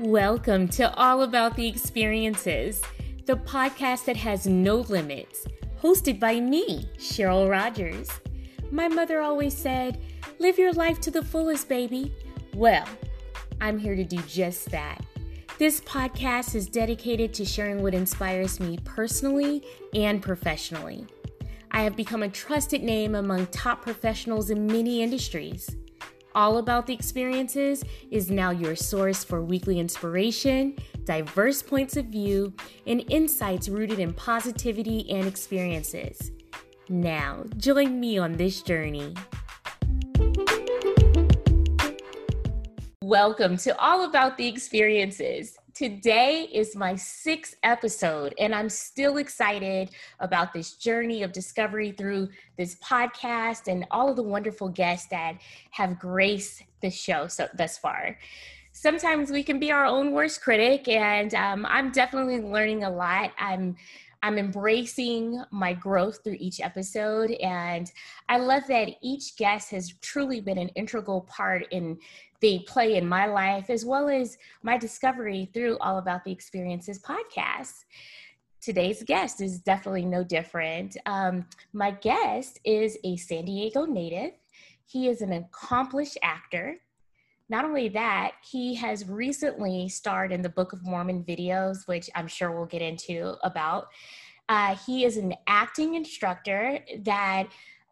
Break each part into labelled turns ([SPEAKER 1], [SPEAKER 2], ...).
[SPEAKER 1] Welcome to All About the Experiences, the podcast that has no limits, hosted by me, Cheryl Rogers. My mother always said, Live your life to the fullest, baby. Well, I'm here to do just that. This podcast is dedicated to sharing what inspires me personally and professionally. I have become a trusted name among top professionals in many industries. All About the Experiences is now your source for weekly inspiration, diverse points of view, and insights rooted in positivity and experiences. Now, join me on this journey. Welcome to All About the Experiences. Today is my sixth episode, and I'm still excited about this journey of discovery through this podcast and all of the wonderful guests that have graced the show so thus far. Sometimes we can be our own worst critic, and um, I'm definitely learning a lot. I'm I'm embracing my growth through each episode. And I love that each guest has truly been an integral part in they play in my life, as well as my discovery through All About the Experiences podcast. Today's guest is definitely no different. Um, my guest is a San Diego native. He is an accomplished actor. Not only that, he has recently starred in the Book of Mormon videos, which I'm sure we'll get into about. Uh, he is an acting instructor that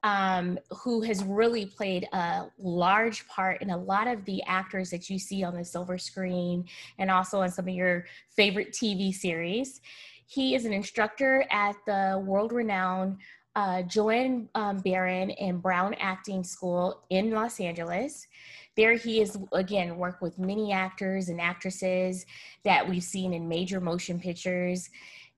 [SPEAKER 1] um, who has really played a large part in a lot of the actors that you see on the silver screen and also on some of your favorite TV series. He is an instructor at the world renowned uh, Joanne um, Baron and Brown Acting School in Los Angeles. There, he has again worked with many actors and actresses that we've seen in major motion pictures.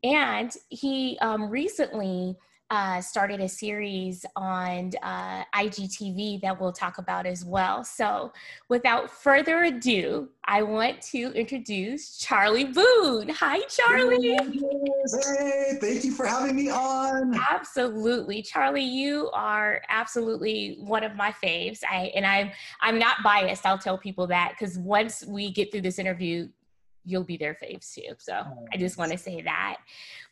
[SPEAKER 1] And he um, recently uh, started a series on uh, IGTV that we'll talk about as well. So, without further ado, I want to introduce Charley Boon. Hi, Charley.
[SPEAKER 2] Hey, thank you for having me on.
[SPEAKER 1] Absolutely, Charley. You are absolutely one of my faves. I and I'm I'm not biased. I'll tell people that because once we get through this interview, you'll be their faves too. So I just want to say that.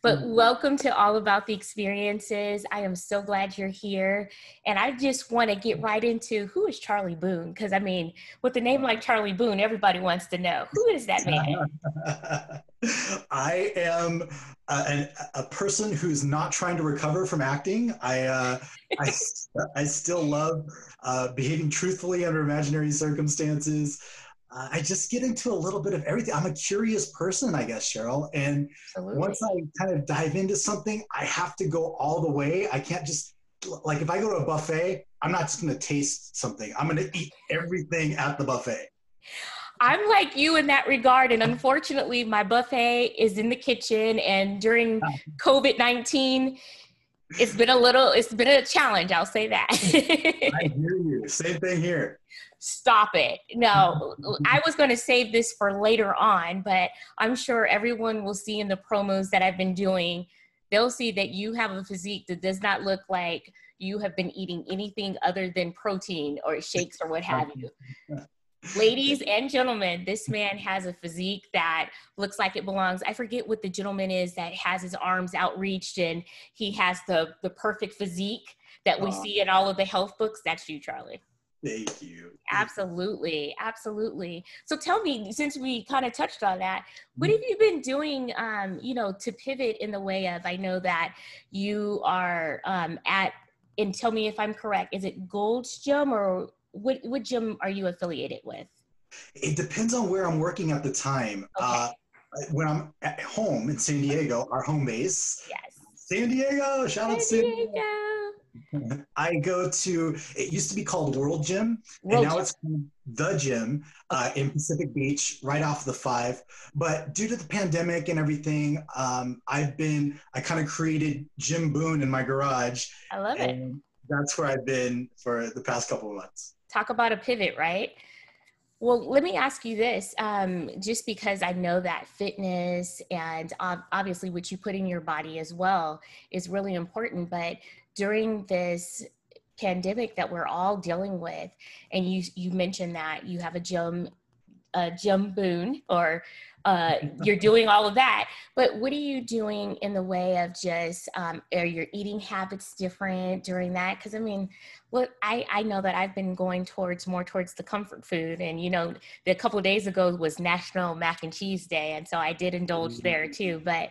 [SPEAKER 1] But mm-hmm. welcome to All About the Experiences. I am so glad you're here. And I just want to get right into who is Charley Boon? Because I mean, with a name like Charley Boon, everybody wants to know who is that man?
[SPEAKER 2] I am a, a, person who's not trying to recover from acting. I, uh, I, I still love uh, behaving truthfully under imaginary circumstances uh, I just get into a little bit of everything. I'm a curious person, I guess, Cheryl. And Absolutely. once I kind of dive into something, I have to go all the way. I can't just, like, if I go to a buffet, I'm not just going to taste something, I'm going to eat everything at the buffet.
[SPEAKER 1] I'm like you in that regard. And unfortunately, my buffet is in the kitchen. And during COVID 19, it's been a little, it's been a challenge. I'll say that.
[SPEAKER 2] I hear you. Same thing here
[SPEAKER 1] stop it. No, I was going to save this for later on, but I'm sure everyone will see in the promos that I've been doing, they'll see that you have a physique that does not look like you have been eating anything other than protein or shakes or what have you. Ladies and gentlemen, this man has a physique that looks like it belongs. I forget what the gentleman is that has his arms outreached and he has the the perfect physique that we see in all of the health books. That's you, Charley.
[SPEAKER 2] Thank you.
[SPEAKER 1] Absolutely. Absolutely. So tell me, since we kind of touched on that, what have you been doing, um, you know, to pivot in the way of, I know that you are um, at, and tell me if I'm correct, is it Gold's Gym or what, what gym are you affiliated with?
[SPEAKER 2] It depends on where I'm working at the time. Okay. Uh, when I'm at home in San Diego, our home base.
[SPEAKER 1] Yes.
[SPEAKER 2] San Diego, shout
[SPEAKER 1] San
[SPEAKER 2] out
[SPEAKER 1] San Diego. Diego.
[SPEAKER 2] I go to, it used to be called World Gym, World and now Gym. it's called The Gym uh, in Pacific Beach, right off the five. But due to the pandemic and everything, um, I've been, I kind of created Jim Boone in my garage.
[SPEAKER 1] I love it.
[SPEAKER 2] That's where I've been for the past couple of months.
[SPEAKER 1] Talk about a pivot, right? Well, let me ask you this, um, just because I know that fitness and obviously what you put in your body as well is really important. But during this pandemic that we're all dealing with and you you mentioned that you have a gym uh, Jim Boone or uh, you're doing all of that. But what are you doing in the way of just, um, are your eating habits different during that? Because I mean, what I, I know that I've been going towards more towards the comfort food. And, you know, the, a couple days ago was National Mac and Cheese Day. And so I did indulge mm-hmm. there too. But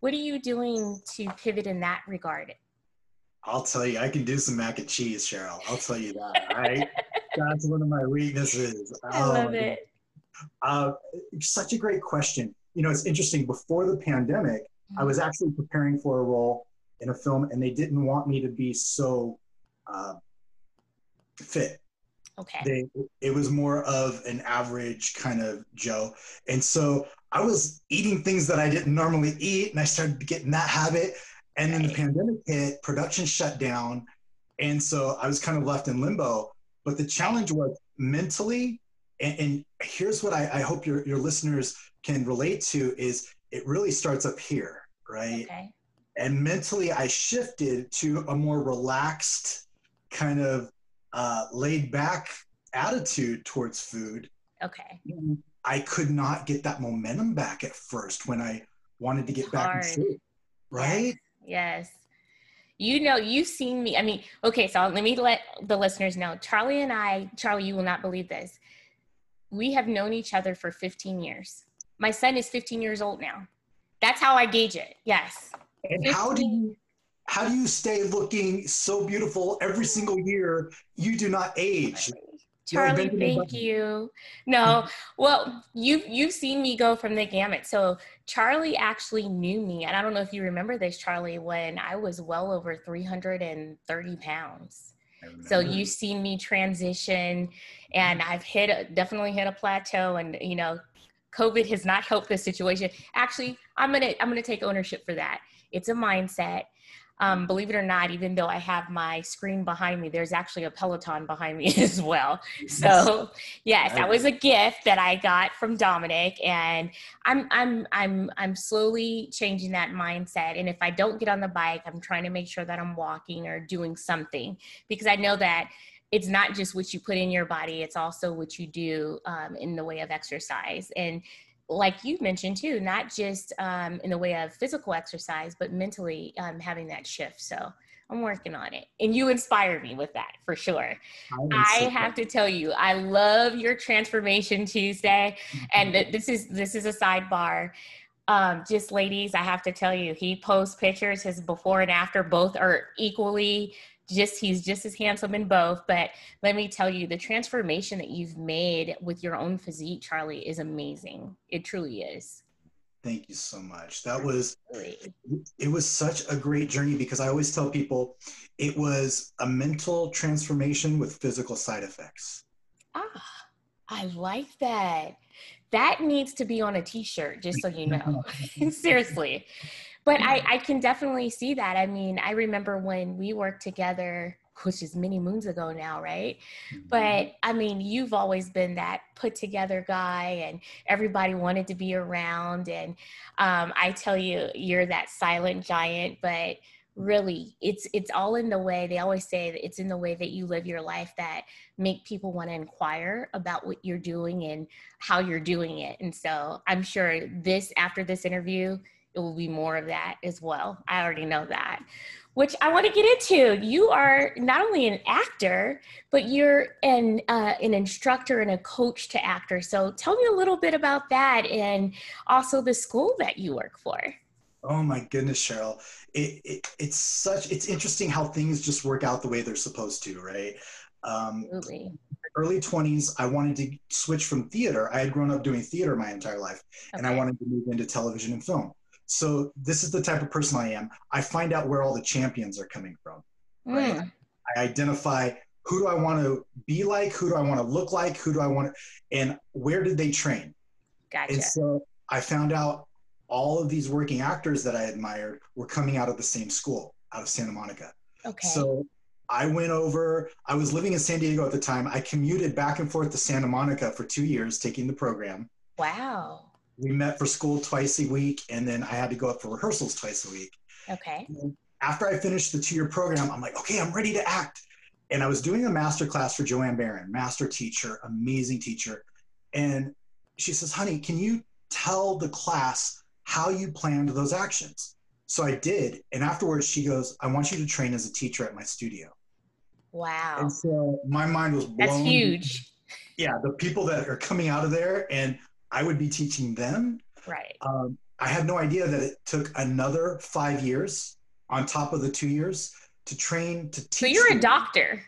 [SPEAKER 1] what are you doing to pivot in that regard?
[SPEAKER 2] I'll tell you, I can do some mac and cheese, Cheryl. I'll tell you that. Right? That's one of my weaknesses.
[SPEAKER 1] I oh, love it.
[SPEAKER 2] Uh, such a great question. You know, it's interesting. Before the pandemic, mm-hmm. I was actually preparing for a role in a film, and they didn't want me to be so uh, fit.
[SPEAKER 1] Okay.
[SPEAKER 2] They, it was more of an average kind of Joe. And so I was eating things that I didn't normally eat, and I started getting that habit. And then the pandemic hit, production shut down. And so I was kind of left in limbo. But the challenge was mentally, and, and here's what I, I, hope your, your listeners can relate to is it really starts up here, right?
[SPEAKER 1] Okay.
[SPEAKER 2] And mentally, I shifted to a more relaxed, kind of uh, laid back attitude towards food.
[SPEAKER 1] Okay.
[SPEAKER 2] I could not get that momentum back at first when I wanted to get back in shape, right?
[SPEAKER 1] Yes. You know, you've seen me. I mean, okay, so let me let the listeners know. Charley and I, Charley, you will not believe this we have known each other for 15 years. My son is 15 years old now. That's how I gauge it. Yes.
[SPEAKER 2] And how do you how do you stay looking so beautiful every single year? You do not age.
[SPEAKER 1] Charley, thank you. No, well, you've you've seen me go from the gamut. So Charley actually knew me, and I don't know if you remember this, Charley, when I was well over 330 pounds. So you've seen me transition and I've hit a, definitely hit a plateau and you know COVID has not helped the situation. Actually, I'm gonna I'm gonna take ownership for that. It's a mindset. Um, believe it or not, even though I have my screen behind me, there's actually a Peloton behind me as well. So yes, that was a gift that I got from Dominic, and I'm I'm I'm I'm slowly changing that mindset. And if I don't get on the bike, I'm trying to make sure that I'm walking or doing something because I know that it's not just what you put in your body; it's also what you do um, in the way of exercise. And like you mentioned too, not just um, in the way of physical exercise, but mentally um, having that shift. So I'm working on it. And you inspire me with that for sure. I have to tell you, I love your transformation Tuesday. Mm-hmm. And this is this is a sidebar. Um, just ladies, I have to tell you, he posts pictures, his before and after, both are equally just he's just as handsome in both but let me tell you the transformation that you've made with your own physique charley is amazing. It truly is.
[SPEAKER 2] Thank you so much. That was it was such a great journey because i always tell people it was a mental transformation with physical side effects.
[SPEAKER 1] Ah i like that. That needs to be on a t-shirt just so you know. Seriously but I, I can definitely see that. I mean, I remember when we worked together, which is many moons ago now, right? Mm-hmm. But I mean, you've always been that put together guy, and everybody wanted to be around. And um, I tell you, you're that silent giant, but really it's it's all in the way they always say that it's in the way that you live your life that make people want to inquire about what you're doing and how you're doing it and so i'm sure this after this interview it will be more of that as well. I already know that. Which I want to get into. You are not only an actor, but you're an uh, an instructor and a coach to actors. So tell me a little bit about that, and also the school that you work for.
[SPEAKER 2] Oh my goodness, Cheryl! It, it it's such it's interesting how things just work out the way they're supposed to, right?
[SPEAKER 1] Um, Absolutely.
[SPEAKER 2] Early 20s, I wanted to switch from theater. I had grown up doing theater my entire life, okay. and I wanted to move into television and film. So this is the type of person I am. I find out where all the champions are coming from. Right. Mm. I identify who do I want to be like, who do I want to look like, who do I want to, and where did they train?
[SPEAKER 1] Gotcha.
[SPEAKER 2] And so I found out all of these working actors that I admired were coming out of the same school, out of Santa Monica.
[SPEAKER 1] Okay.
[SPEAKER 2] So I went over, I was living in San Diego at the time. I commuted back and forth to Santa Monica for two years taking the program.
[SPEAKER 1] Wow
[SPEAKER 2] we met for school twice a week, and then I had to go up for rehearsals twice a week.
[SPEAKER 1] Okay.
[SPEAKER 2] after I finished the two-year program, I'm like, okay, I'm ready to act. And I was doing a master class for Joanne Baron, master teacher, amazing teacher. And she says, honey, can you tell the class how you planned those actions? So I did. And afterwards, she goes, I want you to train as a teacher at my studio.
[SPEAKER 1] Wow.
[SPEAKER 2] And so my mind was blown.
[SPEAKER 1] That's huge.
[SPEAKER 2] Yeah, the people that are coming out of there, and I would be teaching them.
[SPEAKER 1] Right.
[SPEAKER 2] Um, I had no idea that it took another five years on top of the two years to train to teach.
[SPEAKER 1] So you're a doctor.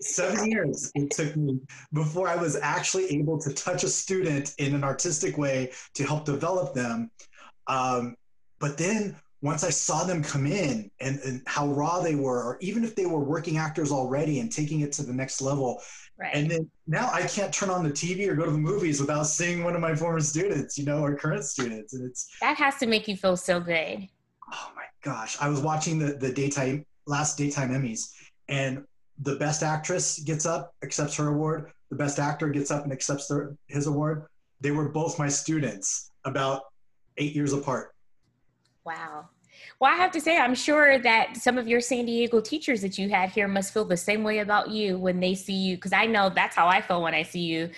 [SPEAKER 2] Seven years it took me before I was actually able to touch a student in an artistic way to help develop them. Um, but then once I saw them come in and, and how raw they were, or even if they were working actors already and taking it to the next level,
[SPEAKER 1] Right.
[SPEAKER 2] and then now I can't turn on the TV or go to the movies without seeing one of my former students, you know, or current students. And it's,
[SPEAKER 1] that has to make you feel so good.
[SPEAKER 2] oh my gosh. I was watching the, the daytime, last daytime Emmys, and the best actress gets up, accepts her award. The best actor gets up and accepts their, his award. They were both my students about eight years apart.
[SPEAKER 1] Wow. Well, I have to say, I'm sure that some of your San Diego teachers that you had here must feel the same way about you when they see you, because I know that's how I feel when I see you.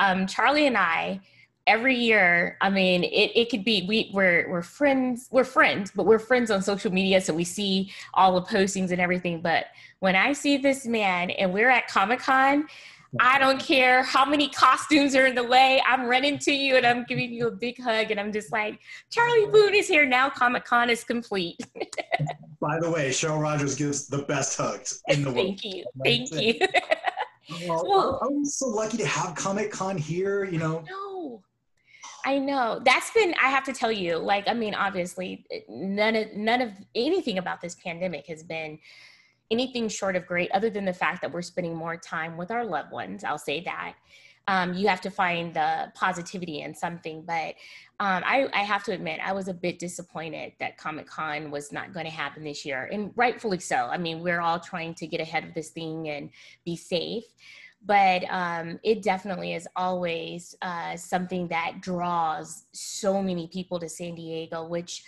[SPEAKER 1] Um, Charley and I, every year, I mean, it, it could be we we're we're friends, we're friends, but we're friends on social media, so we see all the postings and everything. But when I see this man and we're at Comic Con, I don't care how many costumes are in the way. I'm running to you and I'm giving you a big hug, and I'm just like, Charley Boon is here now. Comic Con is complete.
[SPEAKER 2] By the way, Cheryl Rogers gives the best hugs in the world.
[SPEAKER 1] Thank you. Thank you.
[SPEAKER 2] Well,
[SPEAKER 1] Well-
[SPEAKER 2] I'm so lucky to have Comic Con here. You know,
[SPEAKER 1] no. I know. That's been I have to tell you, like, I mean, obviously none of none of anything about this pandemic has been anything short of great, other than the fact that we're spending more time with our loved ones. I'll say that. Um, you have to find the positivity in something, but um, I, I have to admit, I was a bit disappointed that Comic Con was not going to happen this year, and rightfully so. I mean, we're all trying to get ahead of this thing and be safe, but um, it definitely is always uh, something that draws so many people to San Diego, which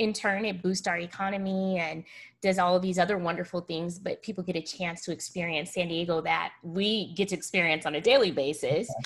[SPEAKER 1] in turn it boosts our economy and does all of these other wonderful things but people get a chance to experience san diego that we get to experience on a daily basis.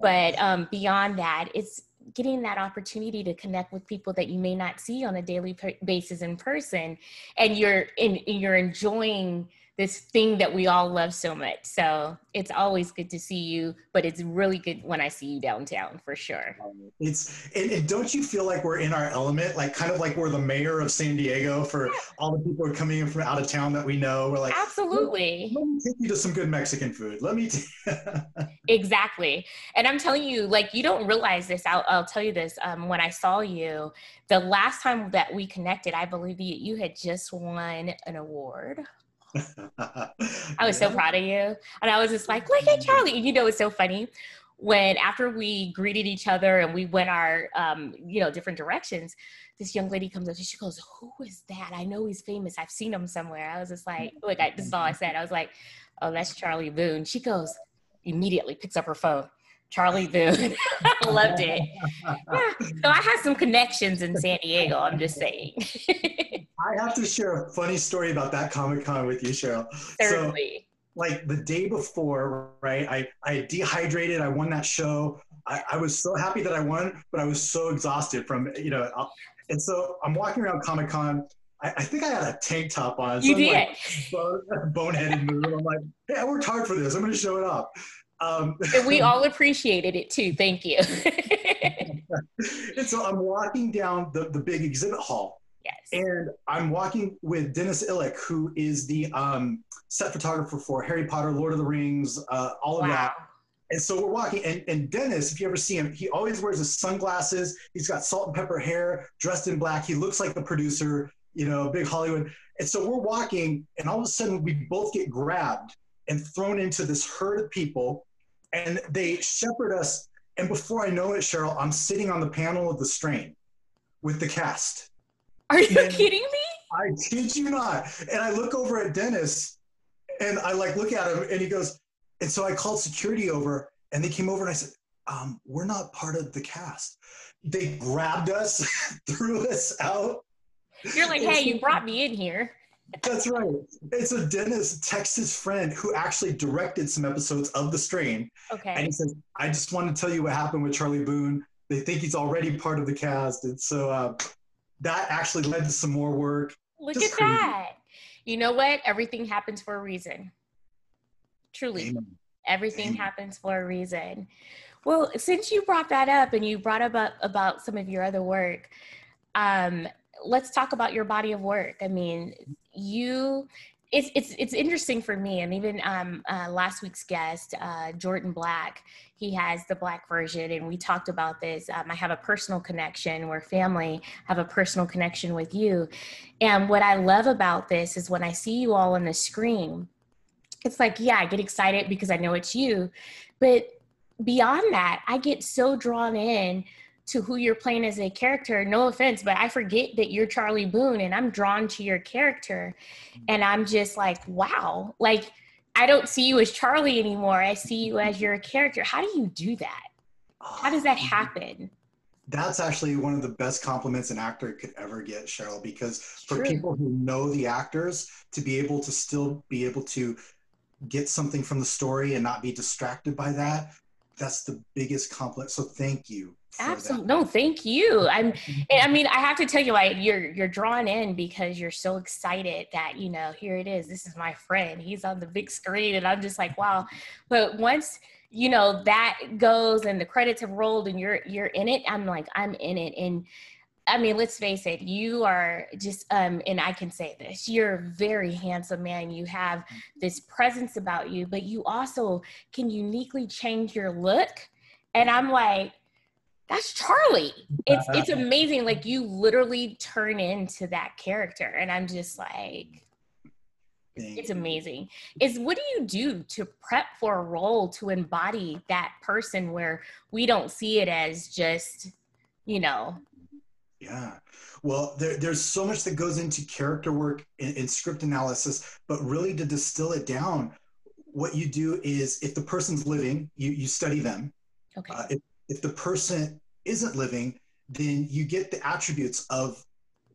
[SPEAKER 1] But um, beyond that it's getting that opportunity to connect with people that you may not see on a daily per- basis in person and you're in you're enjoying this thing that we all love so much so it's always good to see you but it's really good when i see you downtown for sure
[SPEAKER 2] it's and, and don't you feel like we're in our element, like kind of like we're the mayor of San Diego for all the people who are coming in from out of town that we know. We're like,
[SPEAKER 1] absolutely
[SPEAKER 2] let me take you to some good Mexican food. Let me. T-
[SPEAKER 1] Exactly. And I'm telling you, like, you don't realize this. I'll, I'll tell you this. Um, when I saw you, the last time that we connected, I believe you, you had just won an award. I was so proud of you. And I was just like, look at Charley. And you know, it's so funny when after we greeted each other and we went our, um, you know, different directions, this young lady comes up and she goes, who is that? I know he's famous. I've seen him somewhere. I was just like, look, I, this is all I said. I was like, oh, that's Charley Boon. She goes, immediately picks up her phone. Charley Boon. Loved it. Yeah. So I have some connections in San Diego. I'm just saying.
[SPEAKER 2] I have to share a funny story about that Comic Con with you, Cheryl. So, like the day before, right? I, I dehydrated. I won that show. I, I was so happy that I won, but I was so exhausted from, you know, uh, and so I'm walking around Comic Con. I, I think I had a tank top on.
[SPEAKER 1] you
[SPEAKER 2] some,
[SPEAKER 1] did.
[SPEAKER 2] Like, bone, boneheaded move. I'm like, hey, I worked hard for this. I'm going to show it up. Um,
[SPEAKER 1] and we all appreciated it too. Thank you.
[SPEAKER 2] and so I'm walking down the, the big exhibit hall
[SPEAKER 1] yes.
[SPEAKER 2] and I'm walking with Dennis Illick, who is the um, set photographer for Harry Potter, Lord of the Rings, uh, all of
[SPEAKER 1] Wow.
[SPEAKER 2] that. And so we're walking, and, and Dennis, if you ever see him, he always wears his sunglasses. He's got salt and pepper hair, dressed in black. He looks like a producer, you know, big Hollywood. And so we're walking, and all of a sudden we both get grabbed and thrown into this herd of people, and they shepherd us. And before I know it, Cheryl, I'm sitting on the panel of the strain with the cast.
[SPEAKER 1] Are you
[SPEAKER 2] Man.
[SPEAKER 1] kidding me?
[SPEAKER 2] I kid you not. And I look over at Dennis and I like look at him and he goes, and so I called security over and they came over and I said, um, we're not part of the cast. They grabbed us, threw us out.
[SPEAKER 1] You're like, hey, you brought me in here.
[SPEAKER 2] That's right. It's a Dennis Texas friend who actually directed some episodes of The Strain.
[SPEAKER 1] Okay.
[SPEAKER 2] And he says, I just want to tell you what happened with Charley Boon. They think he's already part of the cast. And so uh, that actually led to some more work.
[SPEAKER 1] Look
[SPEAKER 2] Just
[SPEAKER 1] at
[SPEAKER 2] crazy.
[SPEAKER 1] that. You know what? Everything happens for a reason. Truly.
[SPEAKER 2] Amen.
[SPEAKER 1] Everything
[SPEAKER 2] Amen.
[SPEAKER 1] happens for a reason. Well, since you brought that up and you brought up about, about some of your other work, um, let's talk about your body of work. I mean, you it's it's it's interesting for me and even um, uh, last week's guest uh, jordan black he has the black version and we talked about this um, i have a personal connection we're family have a personal connection with you. And what i love about this is when i see you all on the screen it's like yeah i get excited because i know it's you. But beyond that i get so drawn in to who you're playing as a character. No offense, but I forget that you're Charley Boon and I'm drawn to your character. Mm-hmm. And I'm just like, wow, like I don't see you as Charley anymore. I see you as your character. How do you do that? How does that happen?
[SPEAKER 2] That's actually one of the best compliments an actor could ever get, Cheryl, because for
[SPEAKER 1] True.
[SPEAKER 2] people who know the actors to be able to still be able to get something from the story and not be distracted by that, that's the biggest compliment. So thank you.
[SPEAKER 1] Absolutely. No, thank you. I'm I mean, I have to tell you, like you're you're drawn in because you're so excited that, you know, here it is. This is my friend. He's on the big screen. And I'm just like, wow. But once you know that goes and the credits have rolled and you're you're in it, I'm like, I'm in it. And I mean, let's face it, you are just um, and I can say this, you're a very handsome man. You have this presence about you, but you also can uniquely change your look. And I'm like, that's Charley. It's it's amazing. Like you literally turn into that character. And I'm just like,
[SPEAKER 2] Thank
[SPEAKER 1] it's amazing. Is what do you do to prep for a role to embody that person where we don't see it as just, you know,
[SPEAKER 2] Yeah. Well, there, there's so much that goes into character work and, and script analysis, but really to distill it down, what you do is if the person's living, you, you study them.
[SPEAKER 1] okay.
[SPEAKER 2] Uh, if, if the person isn't living, then you get the attributes of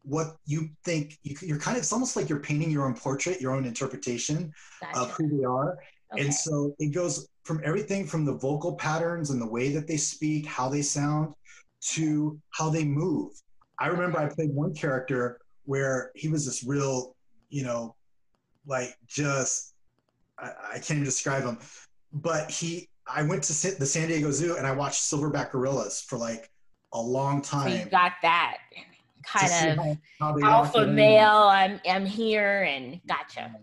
[SPEAKER 2] what you think you, you're kind of, it's almost like you're painting your own portrait, your own interpretation of who they are.
[SPEAKER 1] Okay.
[SPEAKER 2] And so it goes from everything from the vocal patterns and the way that they speak, how they sound, to how they move. I remember I played one character where he was this real, you know, like just, I, I can't even describe him, but he, I went to the San Diego Zoo and I watched silverback gorillas for like a long
[SPEAKER 1] So you
[SPEAKER 2] time.
[SPEAKER 1] got that kind of
[SPEAKER 2] how- how
[SPEAKER 1] alpha male. I'm I'm here and gotcha.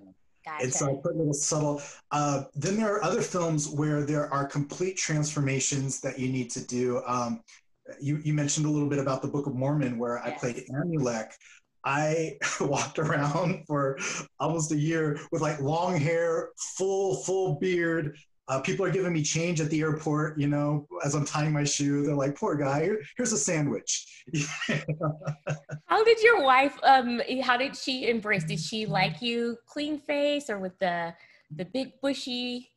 [SPEAKER 1] Gotcha.
[SPEAKER 2] And so I put a little subtle. Uh, then there are other films where there are complete transformations that you need to do. Um, you, you mentioned a little bit about the Book of Mormon, where I played Amulek. I walked around for almost a year with like long hair, full full beard. Uh, people are giving me change at the airport, you know, as I'm tying my shoe. They're like, "Poor guy, Here- here's a sandwich."
[SPEAKER 1] How did your wife um how did she embrace? Did she like you clean face or with the the big bushy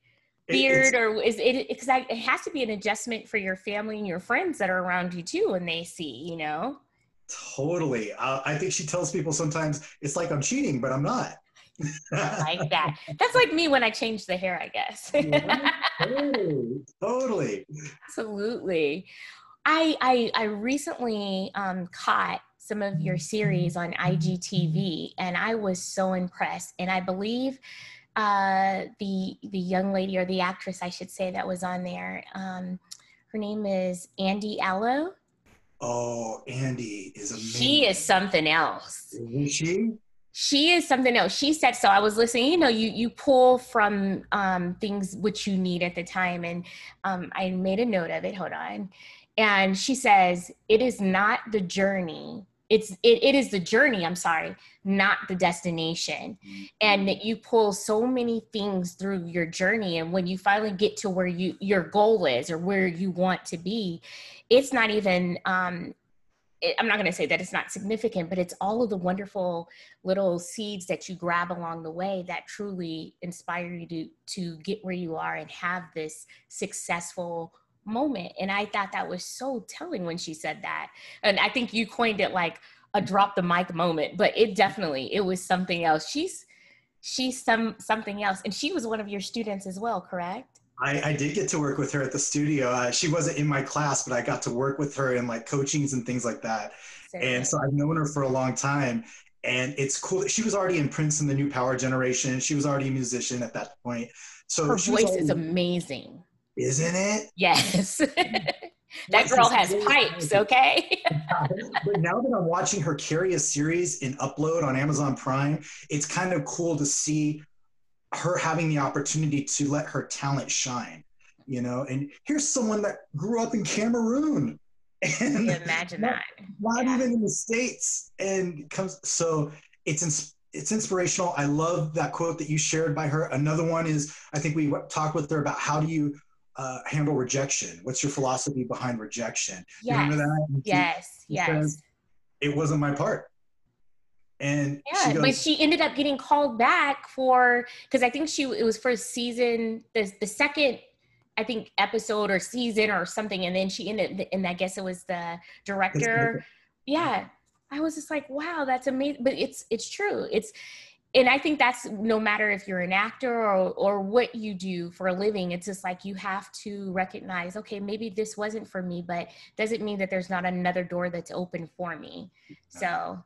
[SPEAKER 2] It-
[SPEAKER 1] beard or is it because it has to be an adjustment for your family and your friends that are around you too when they see, you know?
[SPEAKER 2] Totally. Uh, I think she tells people sometimes it's like I'm cheating, but I'm not.
[SPEAKER 1] Like that. That's like me when I change the hair, I guess.
[SPEAKER 2] Totally. Totally.
[SPEAKER 1] Absolutely. I I, I recently um, caught some of your series on IGTV, and I was so impressed. And I believe uh, the the young lady or the actress, I should say, that was on there. Um, her name is Andy Allo.
[SPEAKER 2] Oh, Andy is amazing.
[SPEAKER 1] She is something else.
[SPEAKER 2] Isn't she?
[SPEAKER 1] She is something else. She said so i was listening you know you you pull from um things which you need at the time. And um i made a note of it. Hold on. And she says it is not the journey. It's it, it is the journey i'm sorry not the destination. And that you pull so many things through your journey. And when you finally get to where you your goal is or where you want to be it's not even um it, I'm not going to say that it's not significant, but it's all of the wonderful little seeds that you grab along the way that truly inspire you to to get where you are and have this successful moment. And I thought that was so telling when she said that. And I think you coined it like a drop the mic moment, but it definitely it was something else. She's she's some something else. And she was one of your students as well, correct?
[SPEAKER 2] I, I did get to work with her at the studio. Uh, she wasn't in my class, but I got to work with her in like coachings and things like that. and so I've known her for a long time. And it's cool. She was already in Prince and the New Power Generation. She was already a musician at that point. So
[SPEAKER 1] her voice already, is amazing.
[SPEAKER 2] Isn't it?
[SPEAKER 1] Yes. that girl has pipes, okay?
[SPEAKER 2] but now that I'm watching her carry a series in upload on Amazon Prime, it's kind of cool to see her having the opportunity to let her talent shine, you know. And here's someone that grew up in Cameroon.
[SPEAKER 1] And imagine not,
[SPEAKER 2] that. Not yeah. even in the States. And comes so it's in, it's inspirational. I love that quote that you shared by her. Another one is I think we talked with her about how do you uh, handle rejection? What's your philosophy behind rejection?
[SPEAKER 1] Yes. Yes. Yes.
[SPEAKER 2] It wasn't my part. And
[SPEAKER 1] yeah, she goes, but she ended up getting called back for because I think she it was for season the the second I think episode or season or something, and then she ended and I guess it was the director. Yeah, I was just like, wow, that's amazing. But it's it's true. It's and I think that's no matter if you're an actor or or what you do for a living, it's just like you have to recognize, okay, maybe this wasn't for me, but doesn't mean that there's not another door that's open for me. So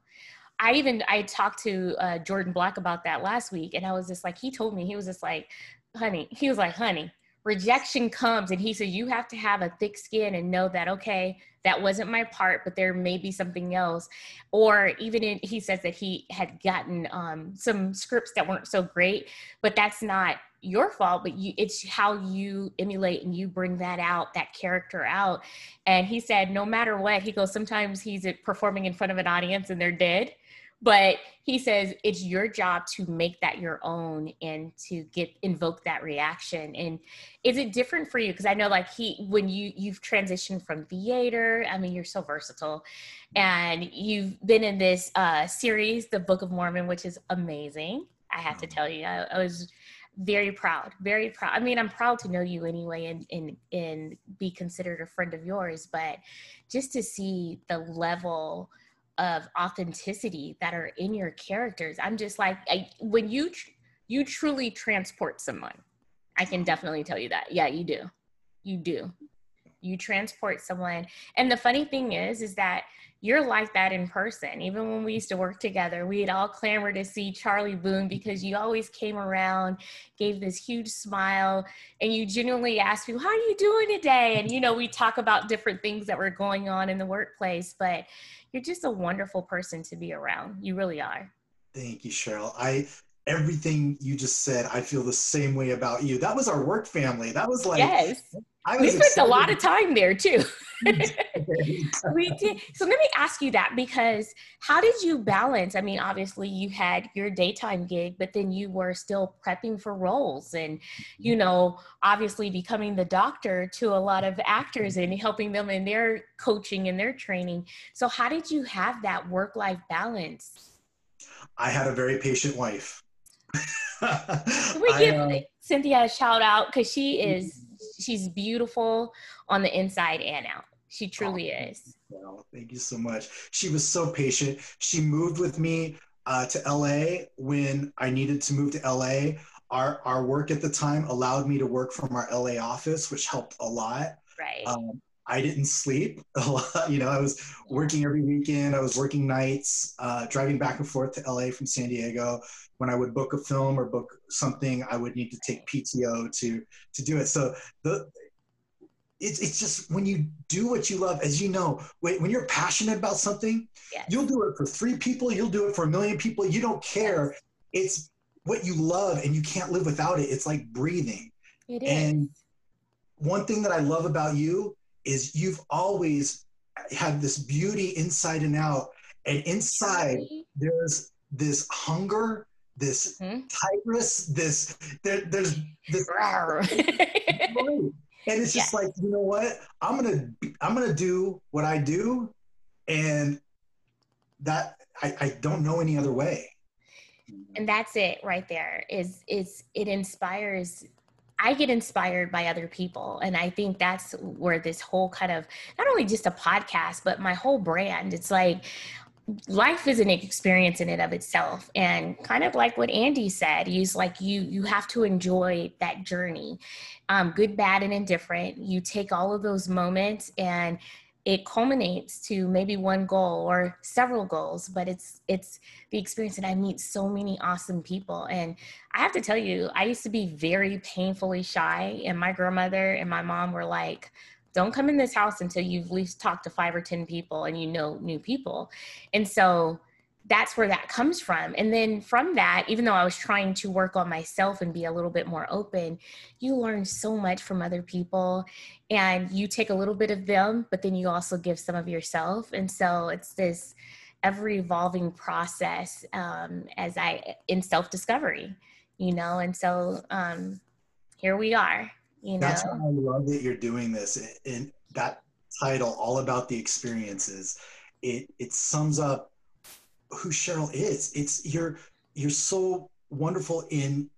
[SPEAKER 1] I even I talked to uh, Jordan Black about that last week, and I was just like, he told me he was just like, honey, he was like, honey, rejection comes, and he said you have to have a thick skin and know that okay, that wasn't my part, but there may be something else. Or even in, he says that he had gotten um, some scripts that weren't so great, but that's not your fault but you it's how you emulate and you bring that out that character out and he said no matter what he goes sometimes he's performing in front of an audience and they're dead but he says it's your job to make that your own and to get invoke that reaction. And is it different for you? Because i know like he when you you've transitioned from theater i mean you're so versatile. And you've been in this uh series the book of mormon which is amazing i have to tell you. I, I was very proud very proud. I mean i'm proud to know you anyway and and and be considered a friend of yours but just to see the level of authenticity that are in your characters. I'm just like, I, when you tr- you truly transport someone, I can definitely tell you that. Yeah, you do, you do. You transport someone, and the funny thing is, is that you're like that in person. Even when we used to work together, we'd all clamor to see Charley Boon because you always came around, gave this huge smile, and you genuinely asked people, How are you doing today? And, you know, we talk about different things that were going on in the workplace, but you're just a wonderful person to be around. You really are.
[SPEAKER 2] Thank you, Cheryl. I everything you just said, I feel the same way about you. That was our work family. That was like
[SPEAKER 1] yes. I we spent a lot of time there too. we did. So let me ask you that because how did you balance? I mean, obviously you had your daytime gig, but then you were still prepping for roles and, you mm-hmm. know, obviously becoming the doctor to a lot of actors and helping them in their coaching and their training. So how did you have that work life balance?
[SPEAKER 2] I had a very patient wife.
[SPEAKER 1] We give I, uh, Cynthia a shout out because she is she's beautiful on the inside and out. She truly oh, is.
[SPEAKER 2] Well, thank you so much. She was so patient. She moved with me uh, to LA when I needed to move to LA. Our, our work at the time allowed me to work from our LA office, which helped a lot.
[SPEAKER 1] Right.
[SPEAKER 2] Um, I didn't sleep a lot. You know, I was working every weekend. I was working nights, uh, driving back and forth to LA from San Diego. When I would book a film or book something, I would need to take PTO to to do it. So the it's it's just when you do what you love, as you know, when, when you're passionate about something, yes. you'll do it for three people, you'll do it for a million people. You don't care. It's what you love, and you can't live without it. It's like breathing.
[SPEAKER 1] It is.
[SPEAKER 2] And one thing that I love about you is you've always had this beauty inside and out and inside there's this hunger this mm-hmm. tigress this there, there's this and it's just like you know what i'm gonna i'm gonna do what i do and that i, I don't know any other way
[SPEAKER 1] and that's it right there is is it inspires I get inspired by other people. And I think that's where this whole kind of not only just a podcast, but my whole brand, it's like life is an experience in and of itself. And kind of like what andy said he's like you you have to enjoy that journey um, good bad and indifferent. You take all of those moments and it culminates to maybe one goal or several goals but it's it's the experience that i meet so many awesome people. And i have to tell you i used to be very painfully shy and my grandmother and my mom were like don't come in this house until you've at least talked to five or 10 people and you know new people. And so that's where that comes from. And then from that, even though I was trying to work on myself and be a little bit more open, you learn so much from other people and you take a little bit of them, but then you also give some of yourself. And so it's this ever evolving process um, as I in self discovery, you know, and so um, here we are. You know?
[SPEAKER 2] That's why I love that you're doing this. And that title, All About the Experiences, it it sums up who Cheryl is. It's you're you're so wonderful in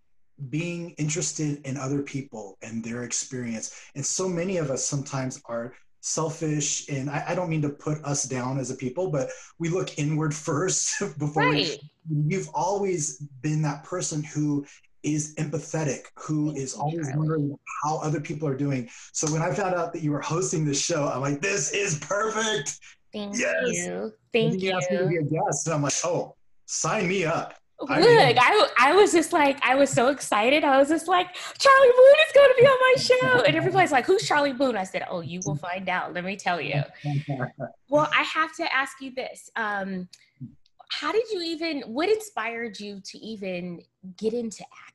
[SPEAKER 2] being interested in other people and their experience. And so many of us sometimes are selfish and I, I, don't mean to put us down as a people but we look inward first before right. we, you've always been that person who is empathetic, who is always wondering how other people are doing. So when I found out that you were hosting this show, I'm like, this is perfect.
[SPEAKER 1] Thank yes. you. Thank and you.
[SPEAKER 2] asked me to be a guest, and I'm like, oh, sign me up.
[SPEAKER 1] Look, I, I was just like, I was so excited. I was just like, Charley Boon is going to be on my show. And everybody's like, who's Charley Boon? I said, oh, you will find out. Let me tell you. well, I have to ask you this. Um, how did you even what inspired you to even get into acting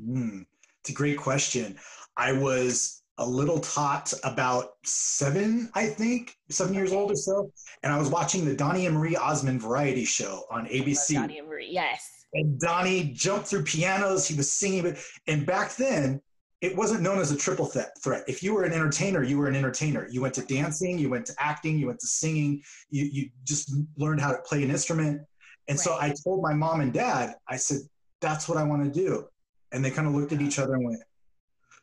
[SPEAKER 2] mm, it's a great question i was a little tot about seven i think seven years old or so and i was watching the donnie and marie osmond variety show on abc
[SPEAKER 1] donnie and marie yes
[SPEAKER 2] and donnie jumped through pianos he was singing but and back then it wasn't known as a triple th- threat. If you were an entertainer, you were an entertainer. You went to dancing, you went to acting, you went to singing, you, you just learned how to play an instrument. And right. so I told my mom and dad, I said, that's what I want to do. And they kind of looked at each other and went,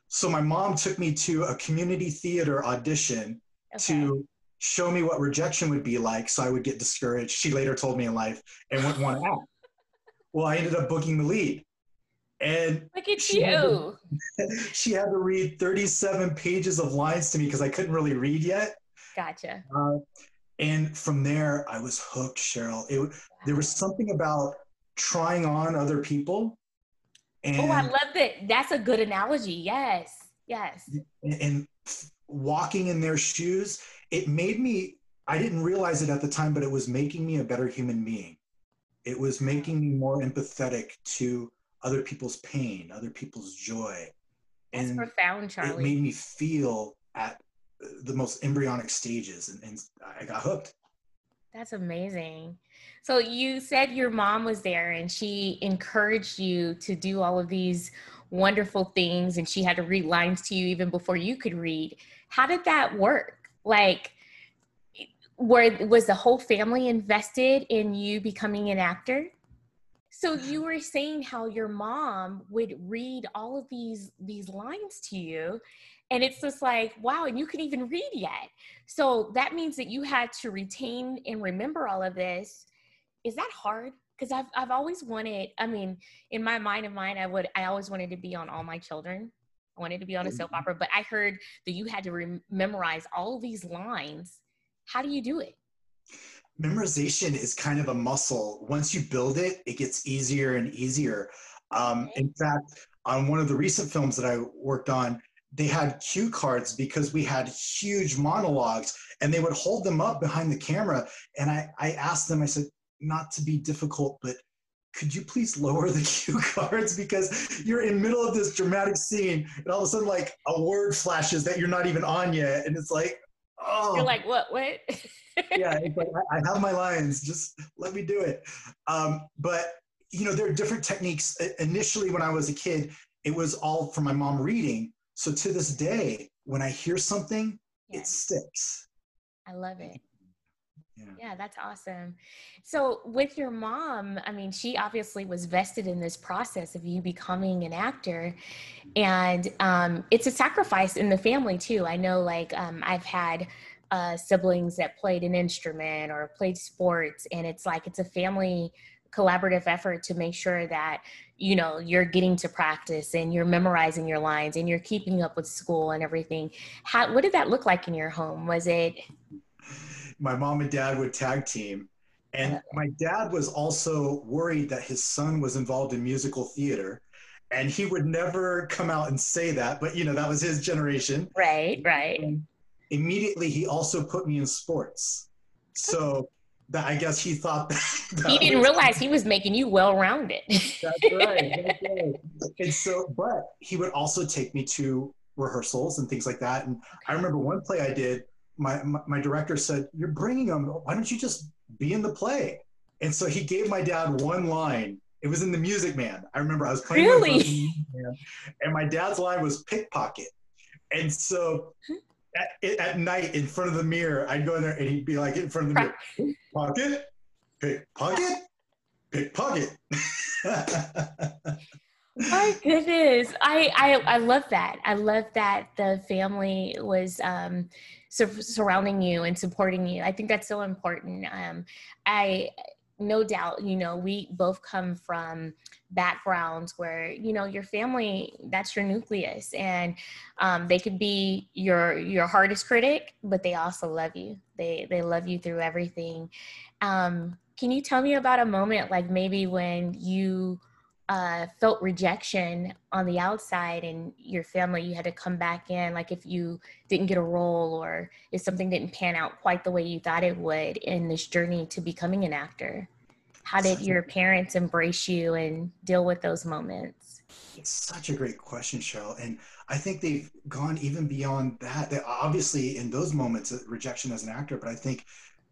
[SPEAKER 2] so my mom took me to a community theater audition okay. to show me what rejection would be like so I would get discouraged. She later told me in life and wouldn't want to act. Well, I ended up booking the lead. And
[SPEAKER 1] look at she you. Had to,
[SPEAKER 2] she had to read 37 pages of lines to me because I couldn't really read yet.
[SPEAKER 1] Gotcha.
[SPEAKER 2] Uh, and from there, I was hooked, Cheryl. It, wow. There was something about trying on other people.
[SPEAKER 1] And, oh, I love that. That's a good analogy. Yes. Yes.
[SPEAKER 2] And, and walking in their shoes, it made me, I didn't realize it at the time, but it was making me a better human being. It was making me more empathetic to other people's pain, other people's joy.
[SPEAKER 1] That's and profound, Charley.
[SPEAKER 2] It made me feel at the most embryonic stages, and, and I got hooked.
[SPEAKER 1] That's amazing. So you said your mom was there and she encouraged you to do all of these wonderful things and she had to read lines to you even before you could read. How did that work? Like where was the whole family invested in you becoming an actor? So you were saying how your mom would read all of these these lines to you and it's just like wow and you can even read yet. So that means that you had to retain and remember all of this. Is that hard? Because I've I've always wanted, I mean, in my mind of mine, I would I always wanted to be on all my children. I wanted to be on a soap mm-hmm. opera, but I heard that you had to re- memorize all these lines. How do you do it?
[SPEAKER 2] memorization is kind of a muscle. Once you build it, it gets easier and easier. Um, in fact, on one of the recent films that I worked on, they had cue cards because we had huge monologues and they would hold them up behind the camera. And I, I asked them, I said, not to be difficult, but could you please lower the cue cards because you're in middle of this dramatic scene and all of a sudden like a word flashes that you're not even on yet and it's like oh
[SPEAKER 1] you're like what what
[SPEAKER 2] yeah, like, I have my lines. Just let me do it. Um, but you know, there are different techniques. Initially, when I was a kid, it was all from my mom reading. So to this day, when I hear something, it sticks.
[SPEAKER 1] I love it. Yeah. yeah. that's awesome. So, with your mom, I mean, she obviously was vested in this process of you becoming an actor, and um, it's a sacrifice in the family too. I know, like, um, I've had uh, siblings that played an instrument or played sports, and it's like it's a family collaborative effort to make sure that you know you're getting to practice and you're memorizing your lines and you're keeping up with school and everything how what did that look like in your home was it
[SPEAKER 2] my mom and dad would tag team. And my dad was also worried that his son was involved in musical theater. And he would never come out and say that, but you know, that was his generation.
[SPEAKER 1] Right, right. And
[SPEAKER 2] immediately he also put me in sports. So that I guess he thought that, that
[SPEAKER 1] he didn't was, realize he was making you well rounded.
[SPEAKER 2] That's right. That's right. And so, but he would also take me to rehearsals and things like that. And. I remember one play I did my, my, director said, You're bringing them. Why don't you just be in the play? And so he gave my dad one line. It was in The Music Man. I remember I was playing.
[SPEAKER 1] Really?
[SPEAKER 2] Man, and my dad's line was pickpocket. And so hmm. At, at, night in front of the mirror, I'd go in there and he'd be like in front of the mirror, pick pocket, pickpocket, pickpocket.
[SPEAKER 1] My goodness, I, I I love that. I love that the family was um, sur- surrounding you and supporting you. I think that's so important. Um, I no doubt, you know, we both come from backgrounds where you know your family that's your nucleus and um, they could be your your hardest critic but they also love you. They they love you through everything. Um, can you tell me about a moment like maybe when you uh, felt rejection on the outside and your family, you had to come back in, like if you didn't get a role or if something didn't pan out quite the way you thought it would in this journey to becoming an actor? How did your parents embrace you and deal with those moments?
[SPEAKER 2] It's such a great question, Cheryl. And I think they've gone even beyond that. They obviously, in those moments, uh, rejection as an actor, but I think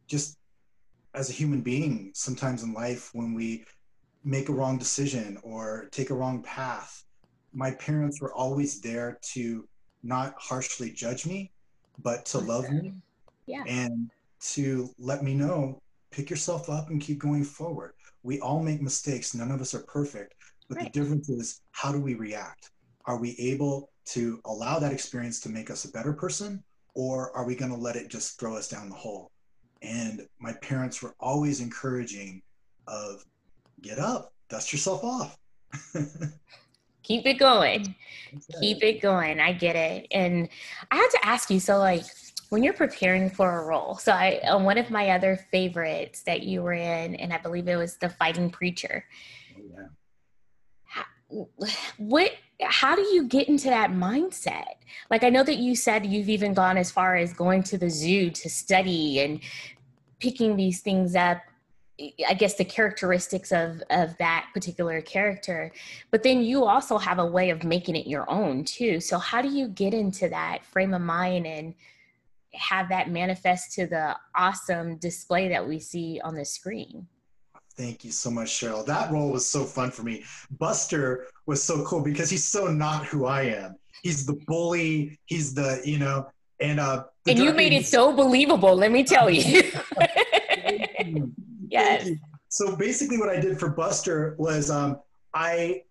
[SPEAKER 2] just as a human being, sometimes in life, when we make a wrong decision or take a wrong path, my parents were always there to not harshly judge me, but to love me
[SPEAKER 1] yeah.
[SPEAKER 2] and to let me know pick yourself up and keep going forward. We all make mistakes, none of us are perfect, but right. the difference is how do we react? Are we able to allow that experience to make us a better person, or are we going to let it just throw us down the hole? And my parents were always encouraging of get up, dust yourself off.
[SPEAKER 1] Keep it going. Keep it going. I get it. And I had to ask you so, like, when you're preparing for a role, so I, uh, one of my other favorites that you were in, and I believe it was The Fighting Preacher. Oh, yeah. What how do you get into that mindset like i know that you said you've even gone as far as going to the zoo to study and picking these things up I guess the characteristics of of that particular character, but then you also have a way of making it your own too. So how do you get into that frame of mind and have that manifest to the awesome display that we see on the screen?
[SPEAKER 2] Thank you so much, Cheryl. That role was so fun for me. Buster was so cool because he's so not who I am. He's the bully. He's the you know, and uh.
[SPEAKER 1] And you made it so believable. Let me tell you. Yes.
[SPEAKER 2] So basically, what I did for Buster was um, I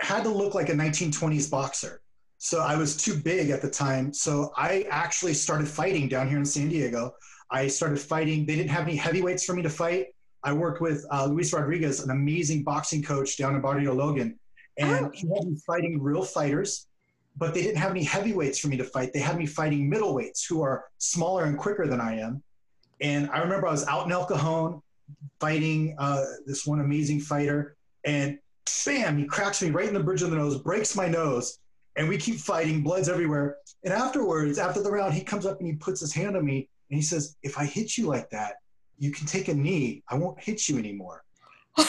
[SPEAKER 2] had to look like a 1920s boxer. So I was too big at the time. So I actually started fighting down here in San Diego. I started fighting. They didn't have any heavyweights for me to fight. I worked with uh, Luis Rodriguez, an amazing boxing coach down in Barrio Logan, and oh. he had me fighting real fighters. But they didn't have any heavyweights for me to fight. They had me fighting middleweights who are smaller and quicker than I am. And I remember I was out in El Cajon fighting uh, this one amazing fighter, and bam, he cracks me right in the bridge of the nose, breaks my nose, and we keep fighting, blood's everywhere. And afterwards, after the round, he comes up and he puts his hand on me and he says, If I hit you like that, you can take a knee. I won't hit you anymore.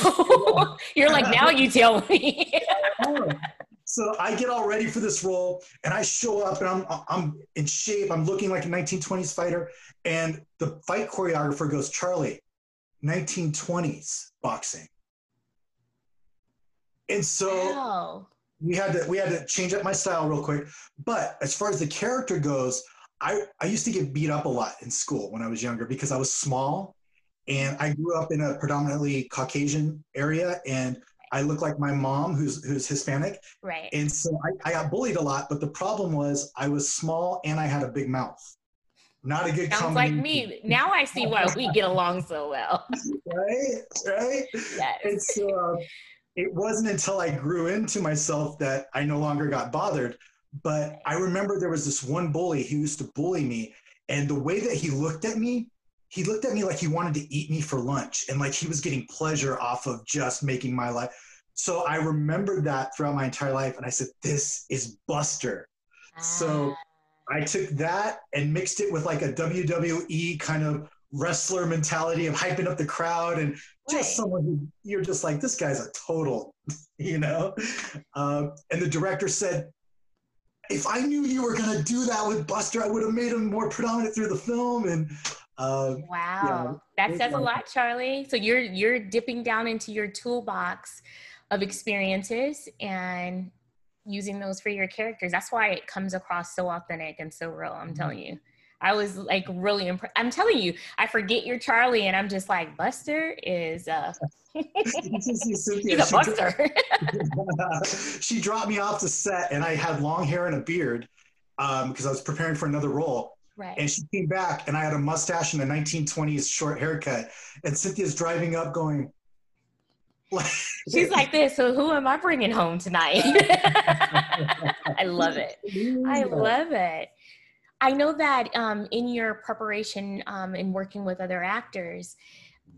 [SPEAKER 1] You're like, now you tell me.
[SPEAKER 2] so I get all ready for this role and I show up and I'm, I'm in shape. I'm looking like a 1920s fighter. And the fight choreographer goes, Charley, 1920s boxing. And so wow. we had to we had to change up my style real quick. But as far as the character goes, I, I used to get beat up a lot in school when I was younger because I was small And I grew up in a predominantly Caucasian area, and I look like my mom, who's who's Hispanic.
[SPEAKER 1] Right.
[SPEAKER 2] And so I, I got bullied a lot, but the problem was I was small and I had a big mouth. Not a good
[SPEAKER 1] Sounds like me. Now I see why we get along so well.
[SPEAKER 2] right, right.
[SPEAKER 1] Yes.
[SPEAKER 2] And so uh, it wasn't until I grew into myself that I no longer got bothered. But I remember there was this one bully who used to bully me, and the way that he looked at me, he looked at me like he wanted to eat me for lunch and like he was getting pleasure off of just making my life. So I remembered that throughout my entire life, and I said, "This is Buster." So
[SPEAKER 1] Ah,
[SPEAKER 2] I took that and mixed it with like a WWE kind of wrestler mentality of hyping up the crowd and just
[SPEAKER 1] Right.
[SPEAKER 2] someone who you're just like, this guy's a total, you know? Um, and the director said, if I knew you were going to do that with Buster, I would have made him more predominant through the film. And um,
[SPEAKER 1] Wow. that
[SPEAKER 2] it's
[SPEAKER 1] says a lot, Charley. So you're you're dipping down into your toolbox of experiences and using those for your characters. That's why it comes across so authentic and so real. I'm telling you. I was like really impressed. I'm telling you, I forget you're Charley and I'm just like, Buster is uh he's a Buster.
[SPEAKER 2] she dropped me off the set and I had long hair and a beard because I was preparing for another role.
[SPEAKER 1] right.
[SPEAKER 2] And she came back, and I had a mustache and a 1920s short haircut. And Cynthia's driving up, going,
[SPEAKER 1] She's like this, so who am I bringing home tonight? I love it. I love it. I know that um, in your preparation um, in working with other actors,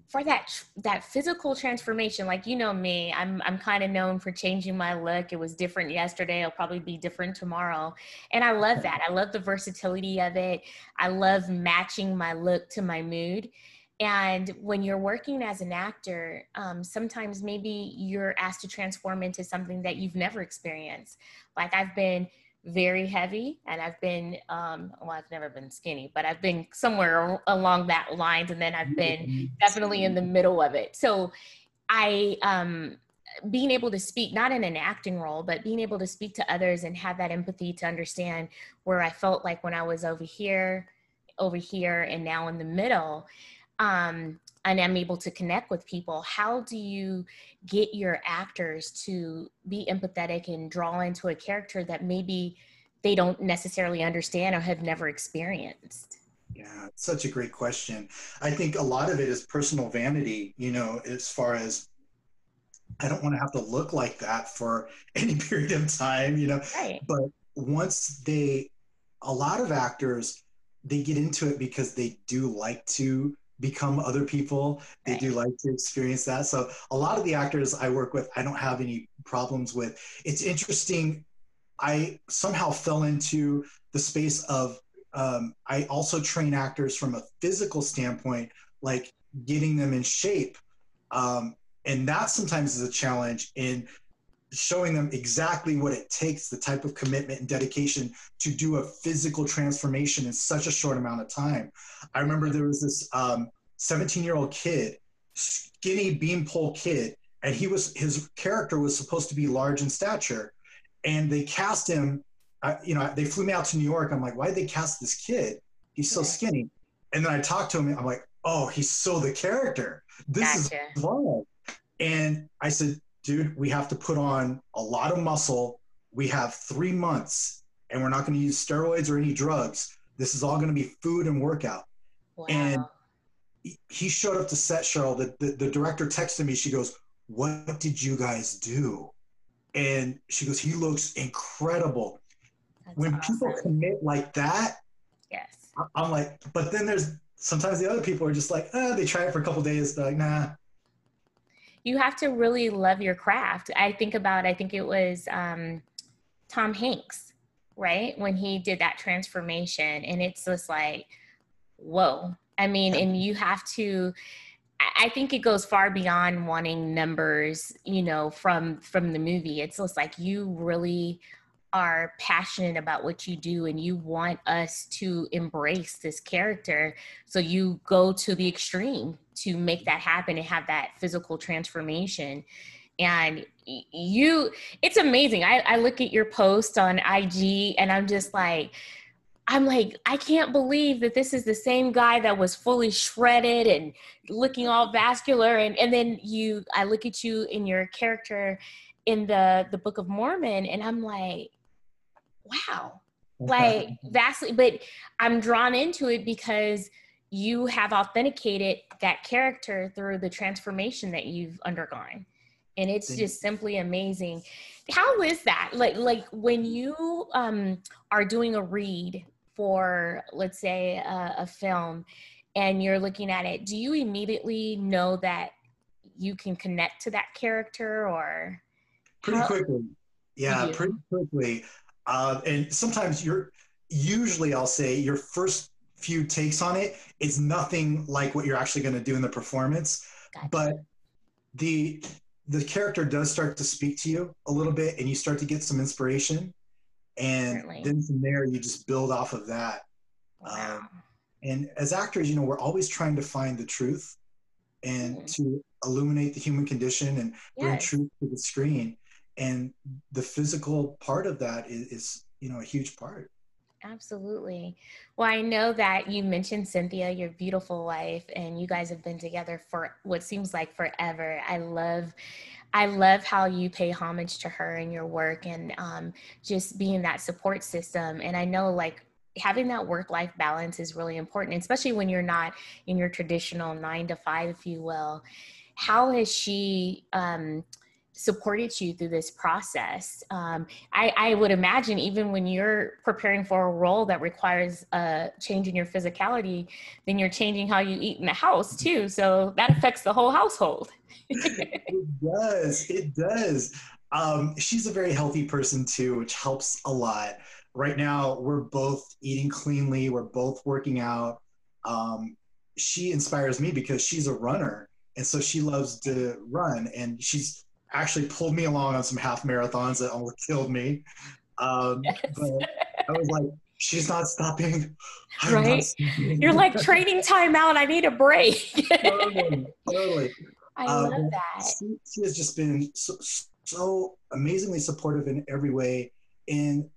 [SPEAKER 1] for that that physical transformation, like you know me, I'm I'm kind of known for changing my look. It was different yesterday. It'll probably be different tomorrow, and I love that. I love the versatility of it. I love matching my look to my mood. And when you're working as an actor, um, sometimes maybe you're asked to transform into something that you've never experienced. Like I've been very heavy and I've been, um, well, I've never been skinny, but I've been somewhere along that lines. And then I've been definitely in the middle of it. So I, um, being able to speak, not in an acting role, but being able to speak to others and have that empathy to understand where I felt like when I was over here, over here, and now in the middle, um, and I'm able to connect with people. How do you get your actors to be empathetic and draw into a character that maybe they don't necessarily understand or have never experienced?
[SPEAKER 2] Yeah, such a great question. I think a lot of it is personal vanity, you know, as far as I don't want to have to look like that for any period of time, you know.
[SPEAKER 1] Right.
[SPEAKER 2] But once they, a lot of actors, they get into it because they do like to become other people. They
[SPEAKER 1] Right.
[SPEAKER 2] do like to experience that. So a lot of the actors I work with, I don't have any problems with. It's interesting. I somehow fell into the space of um, I also train actors from a physical standpoint, like getting them in shape. Um, and that sometimes is a challenge in showing them exactly what it takes, the type of commitment and dedication to do a physical transformation in such a short amount of time. I remember there was this um, 17 year old kid, skinny beanpole kid, and he was his character was supposed to be large in stature, and they cast him I, you know, they flew me out to New York. I'm like, why did they cast this kid? He's so skinny. And then I talked to him. And I'm like, oh, he's so the character. This
[SPEAKER 1] Gotcha.
[SPEAKER 2] is fun. And I said, dude, we have to put on a lot of muscle. We have three months, and we're not going to use steroids or any drugs. This is all going to be food and workout.
[SPEAKER 1] Wow.
[SPEAKER 2] And- He- showed up to set, Cheryl. The, the, the director texted me. She goes, what did you guys do? And she goes, he looks incredible
[SPEAKER 1] That's
[SPEAKER 2] when
[SPEAKER 1] awesome.
[SPEAKER 2] people commit like that,
[SPEAKER 1] yes.
[SPEAKER 2] I'm like, but then there's sometimes the other people are just like, eh, they try it for a couple days, they're like, nah.
[SPEAKER 1] You have to really love your craft. I think about, I think it was um, Tom Hanks, right? When he did that transformation. And it's just like, whoa. I mean, and you have to, I- I think it goes far beyond wanting numbers, you know, from from the movie. It's just like you really are passionate about what you do and you want us to embrace this character so you go to the extreme to make that happen and have that physical transformation and you it's amazing I, I look at your post on ig and i'm just like I'm like, I can't believe that this is the same guy that was fully shredded and looking all vascular. And, and then you, I look at you in your character in the, the Book of Mormon, and I'm like, wow, like vastly, but I'm drawn into it because you have authenticated that character through the transformation that you've undergone. And it's just simply amazing. How is that? Like like when you um are doing a read for let's say a, a film and you're looking at it do you immediately know that you can connect to that character or
[SPEAKER 2] pretty how, quickly. Yeah pretty quickly uh, and sometimes you're usually i'll say your first few takes on it's nothing like what you're actually going to do in the performance gotcha. but the the character does start to speak to you a little bit and you start to get some inspiration and Certainly. then from there you just build off of that wow. um, and as actors you know we're always trying to find the truth and mm. to illuminate the human condition and bring truth to the screen and the physical part of that is, is you know a huge part
[SPEAKER 1] Absolutely. Well, I know that you mentioned Cynthia, your beautiful wife, and you guys have been together for what seems like forever. I love I love how you pay homage to her in your work and um, just being that support system. And I know like having that work life balance is really important, especially when you're not in your traditional nine to five, if you will. How has she um, supported you through this process. Um, I, I, would imagine even when you're preparing for a role that requires a change in your physicality, then you're changing how you eat in the house too. So that affects the whole household.
[SPEAKER 2] it does. It does. Um, she's a very healthy person too, which helps a lot. Right now, we're both eating cleanly. We're both working out. Um, she inspires me because she's a runner, and so she loves to run, and she's actually pulled me along on some half marathons that almost killed me. Um, yes. But I was like, she's not stopping.
[SPEAKER 1] I'm right? Not stopping. You're like training time out. I need a break.
[SPEAKER 2] totally, totally.
[SPEAKER 1] I um, love that.
[SPEAKER 2] She, she, has just been so, so amazingly supportive in every way. And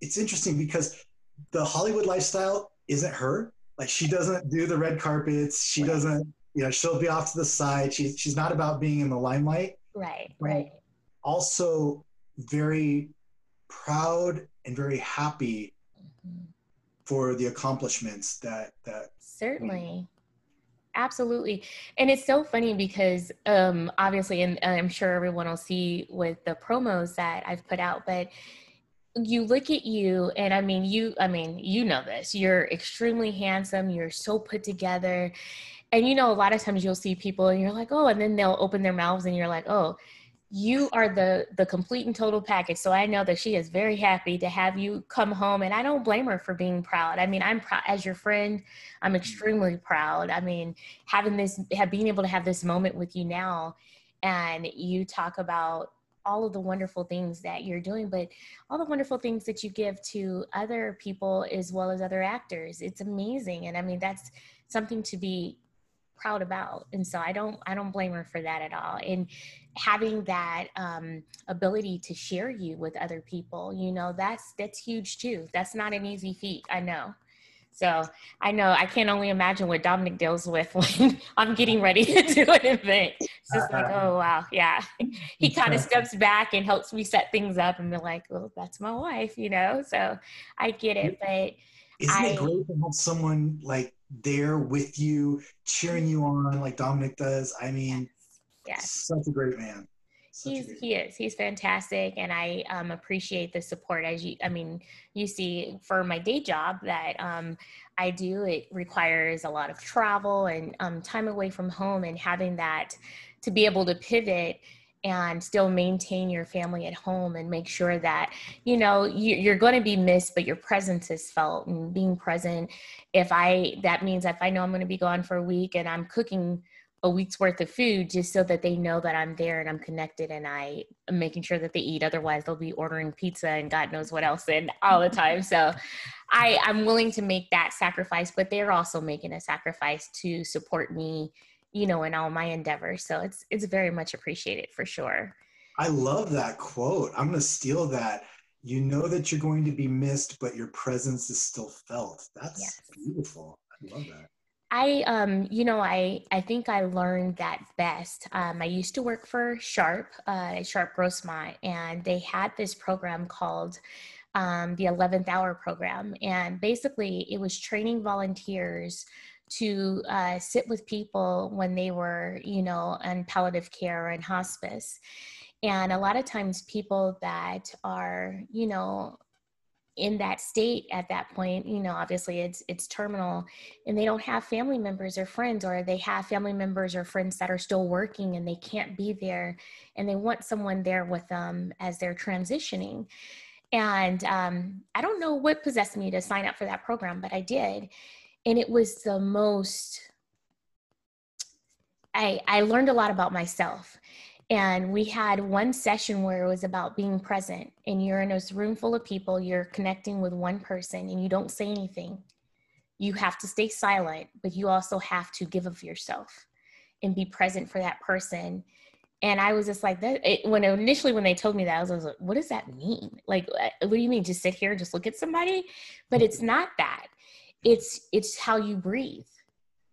[SPEAKER 2] it's interesting because the Hollywood lifestyle isn't her. Like she doesn't do the red carpets. She doesn't, you know, she'll be off to the side. She's she's not about being in the limelight.
[SPEAKER 1] Right, right.
[SPEAKER 2] Also, very proud and very happy mm-hmm. for the accomplishments that that
[SPEAKER 1] certainly absolutely and it's so funny because um obviously and i'm sure everyone will see with the promos that i've put out but you look at you and i mean you i mean you know this you're extremely handsome you're so put together and you know a lot of times you'll see people and you're like oh and then they'll open their mouths and you're like oh you are the the complete and total package. So i know that she is very happy to have you come home and i don't blame her for being proud. I mean i'm proud as your friend i'm mm-hmm. extremely proud. I mean having this have being able to have this moment with you now and you talk about all of the wonderful things that you're doing but all the wonderful things that you give to other people as well as other actors it's amazing. And i mean that's something to be proud about and so i don't i don't blame her for that at all and having that um, ability to share you with other people you know that's that's huge too that's not an easy feat i know so I know I can't only imagine what Dominic deals with when I'm getting ready to do an event. It's just like, uh-huh. oh wow, yeah. He kind of steps back and helps me set things up and be like, well, that's my wife, you know. So I get it, but
[SPEAKER 2] isn't I, it great to have someone like there with you, cheering you on like Dominic does. I mean, yes. such a great man.
[SPEAKER 1] Such he's great he is he's fantastic and i um, appreciate the support as you i mean you see for my day job that um, i do it requires a lot of travel and um, time away from home and having that to be able to pivot and still maintain your family at home and make sure that you know you, are going to be missed but your presence is felt and being present if i that means if i know i'm going to be gone for a week and i'm cooking a week's worth of food just so that they know that i'm there and i'm connected and i am making sure that they eat. Otherwise they'll be ordering pizza and god knows what else in all the time. So i i'm willing to make that sacrifice but they're also making a sacrifice to support me you know, in all my endeavors. So it's it's very much appreciated for sure.
[SPEAKER 2] I love that quote. I'm going to steal that. you know that you're going to be missed, but your presence is still felt. That's yes. beautiful. I love that.
[SPEAKER 1] I, um, you know, I, I think I learned that best. Um, I used to work for Sharp, uh, Sharp Grossmont, and they had this program called um, the 11th Hour Program. And basically, it was training volunteers to uh, sit with people when they were, you know, in palliative care or in hospice. And a lot of times, people that are, you know, in that state at that point you know obviously it's it's terminal and they don't have family members or friends or they have family members or friends that are still working and they can't be there and they want someone there with them as they're transitioning and um, i don't know what possessed me to sign up for that program but i did and it was the most i i learned a lot about myself. And we had one session where it was about being present. And you're in a room full of people you're connecting with one person and you don't say anything. You have to stay silent but you also have to give of yourself and be present for that person. And i was just like that it, when initially when they told me that I was, I was like what does that mean? Like uh, what do you mean just sit here and just look at somebody? But it's not that it's it's how you breathe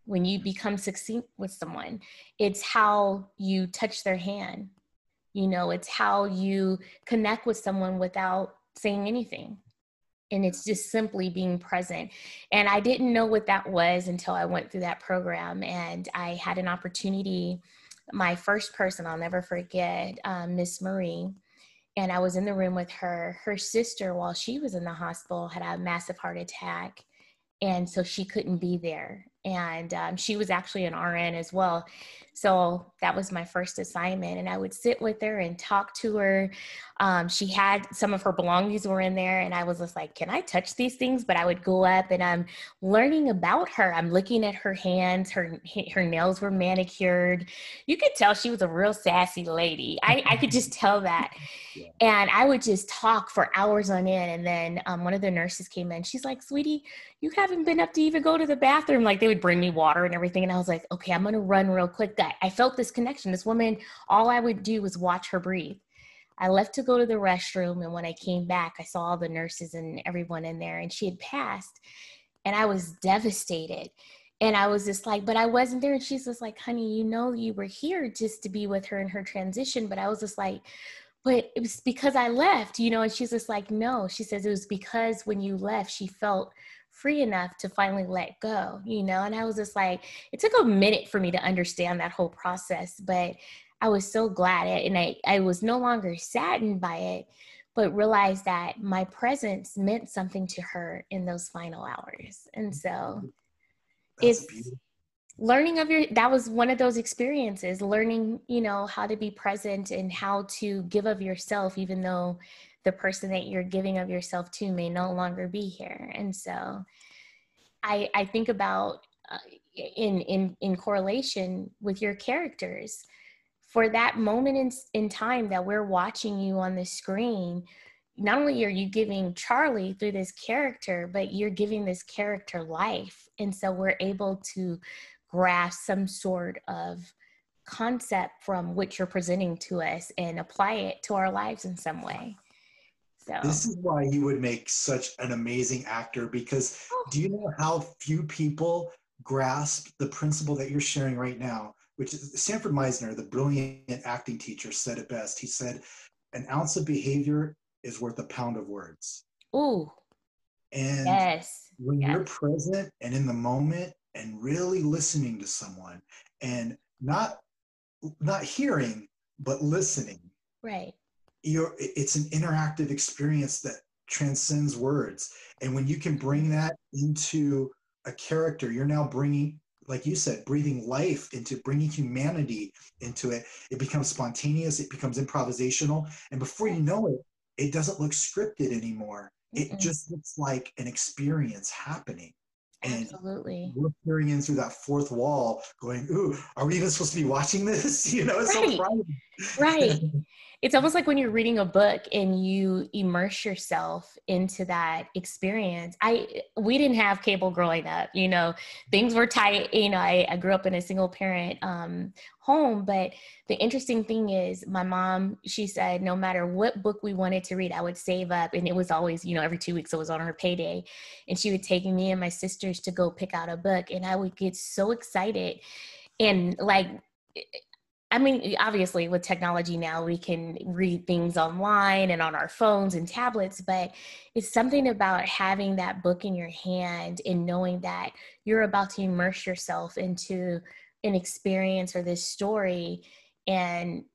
[SPEAKER 1] when you become succinct with someone. It's how you touch their hand. You know it's how you connect with someone without saying anything. And it's just simply being present. And i didn't know what that was until i went through that program and i had an opportunity my first person i'll never forget um, miss marie and i was in the room with her. Her sister while she was in the hospital had a massive heart attack and so she couldn't be there and um, she was actually an RN as well. So that was my first assignment, and I would sit with her and talk to her. Um, she had some of her belongings were in there, and I was just like, "Can I touch these things?" But I would go up and I'm learning about her. I'm looking at her hands. Her her nails were manicured. You could tell she was a real sassy lady. I, I could just tell that. And I would just talk for hours on end. And then um, one of the nurses came in. She's like, "Sweetie, you haven't been up to even go to the bathroom." Like they would bring me water and everything, and I was like, "Okay, I'm gonna run real quick." I, I felt this connection. This woman, all I would do was watch her breathe. I left to go to the restroom, and when I came back, I saw all the nurses and everyone in there, and she had passed, and I was devastated. And I was just like, but I wasn't there. And she's just like, honey, you know, you were here just to be with her in her transition. But I was just like, but it was because I left, you know. And she's just like, no. She says it was because when you left, she felt free enough to finally let go, you know? And I was just like, it took a minute for me to understand that whole process, but I was so glad it, and I, I was no longer saddened by it, but realized that my presence meant something to her in those final hours. And so mm-hmm. That's it's beautiful. learning of your, that was one of those experiences, learning, you know, how to be present and how to give of yourself, even though the person that you're giving of yourself to may no longer be here. And so i i think about uh, in in in correlation with your characters. For that moment in, in time that we're watching you on the screen not only are you giving charley through this character but you're giving this character life. And so we're able to grasp some sort of concept from what you're presenting to us and apply it to our lives in some way
[SPEAKER 2] so. This is why you would make such an amazing actor because oh. do you know how few people grasp the principle that you're sharing right now? Which is Sanford Meisner, the brilliant acting teacher, said it best. He said, An ounce of behavior is worth a pound of words.
[SPEAKER 1] Ooh.
[SPEAKER 2] And yes. when yes. you're present and in the moment and really listening to someone and not not hearing, but listening.
[SPEAKER 1] Right
[SPEAKER 2] you're it's an interactive experience that transcends words. And when you can bring mm-hmm. that into a character you're now bringing like you said breathing life into bringing humanity into it. It becomes spontaneous it becomes improvisational and before you know it it doesn't look scripted anymore. It just looks like an experience happening.
[SPEAKER 1] And Absolutely.
[SPEAKER 2] we're peering in through that fourth wall, going, "Ooh, are we even supposed to be watching this?" You know, it's right.
[SPEAKER 1] so right. it's almost like when you're reading a book and you immerse yourself into that experience. I we didn't have cable growing up. You know, things were tight. You know, I, I grew up in a single parent um, home. But the interesting thing is, my mom, she said, no matter what book we wanted to read, I would save up. And it was always, you know, every two weeks it was on her payday. And she would take me and my sisters to go pick out a book. And I would get so excited. And like, I mean, obviously, with technology now, we can read things online and on our phones and tablets, but it's something about having that book in your hand and knowing that you're about to immerse yourself into an experience or this story and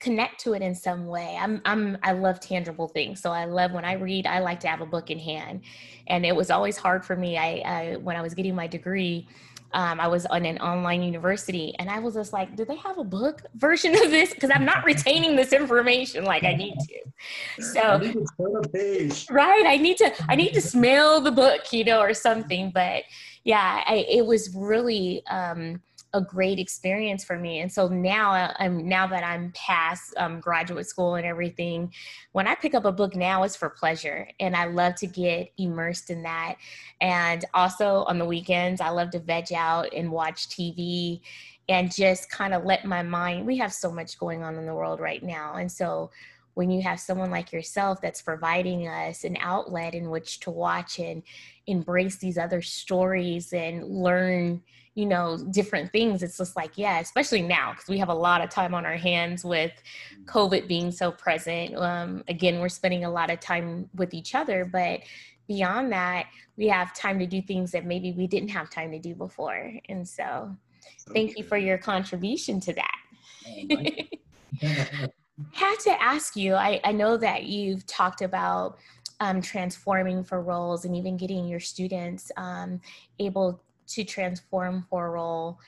[SPEAKER 1] connect to it in some way. I'm I'm I love tangible things. So I love when I read, I like to have a book in hand. And it was always hard for me. I, I when I was getting my degree, um, I was on an online university and I was just like, do they have a book version of this? Because I'm not retaining this information like I need to. So I to right, I need to I need to smell the book, you know, or something. But yeah, I, it was really um, a great experience for me. And so now uh, I'm now that I'm past um, graduate school and everything, when I pick up a book now, it's for pleasure, and I love to get immersed in that. And also on the weekends, I love to veg out and watch TV and just kind of let my mind. We have so much going on in the world right now, and so when you have someone like yourself that's providing us an outlet in which to watch and embrace these other stories and learn you know different things it's just like yeah especially now because we have a lot of time on our hands with covid being so present. Um, again we're spending a lot of time with each other but beyond that we have time to do things that maybe we didn't have time to do before and so thank you for your contribution to that. I had to ask you I, I know that you've talked about um, transforming for roles and even getting your students um, able to transform for a role.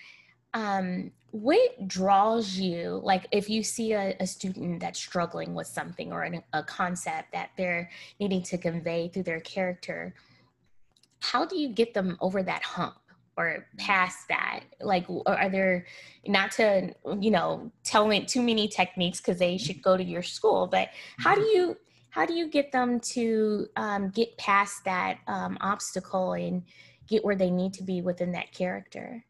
[SPEAKER 1] Um, what draws you like if you see a, a student that's struggling with something or an, a concept that they're needing to convey through their character how do you get them over that hump or past that? Like are there not to you know telling too many techniques because they should go to your school but how do you how do you get them to um, get past that um, obstacle and get where they need to be within that character.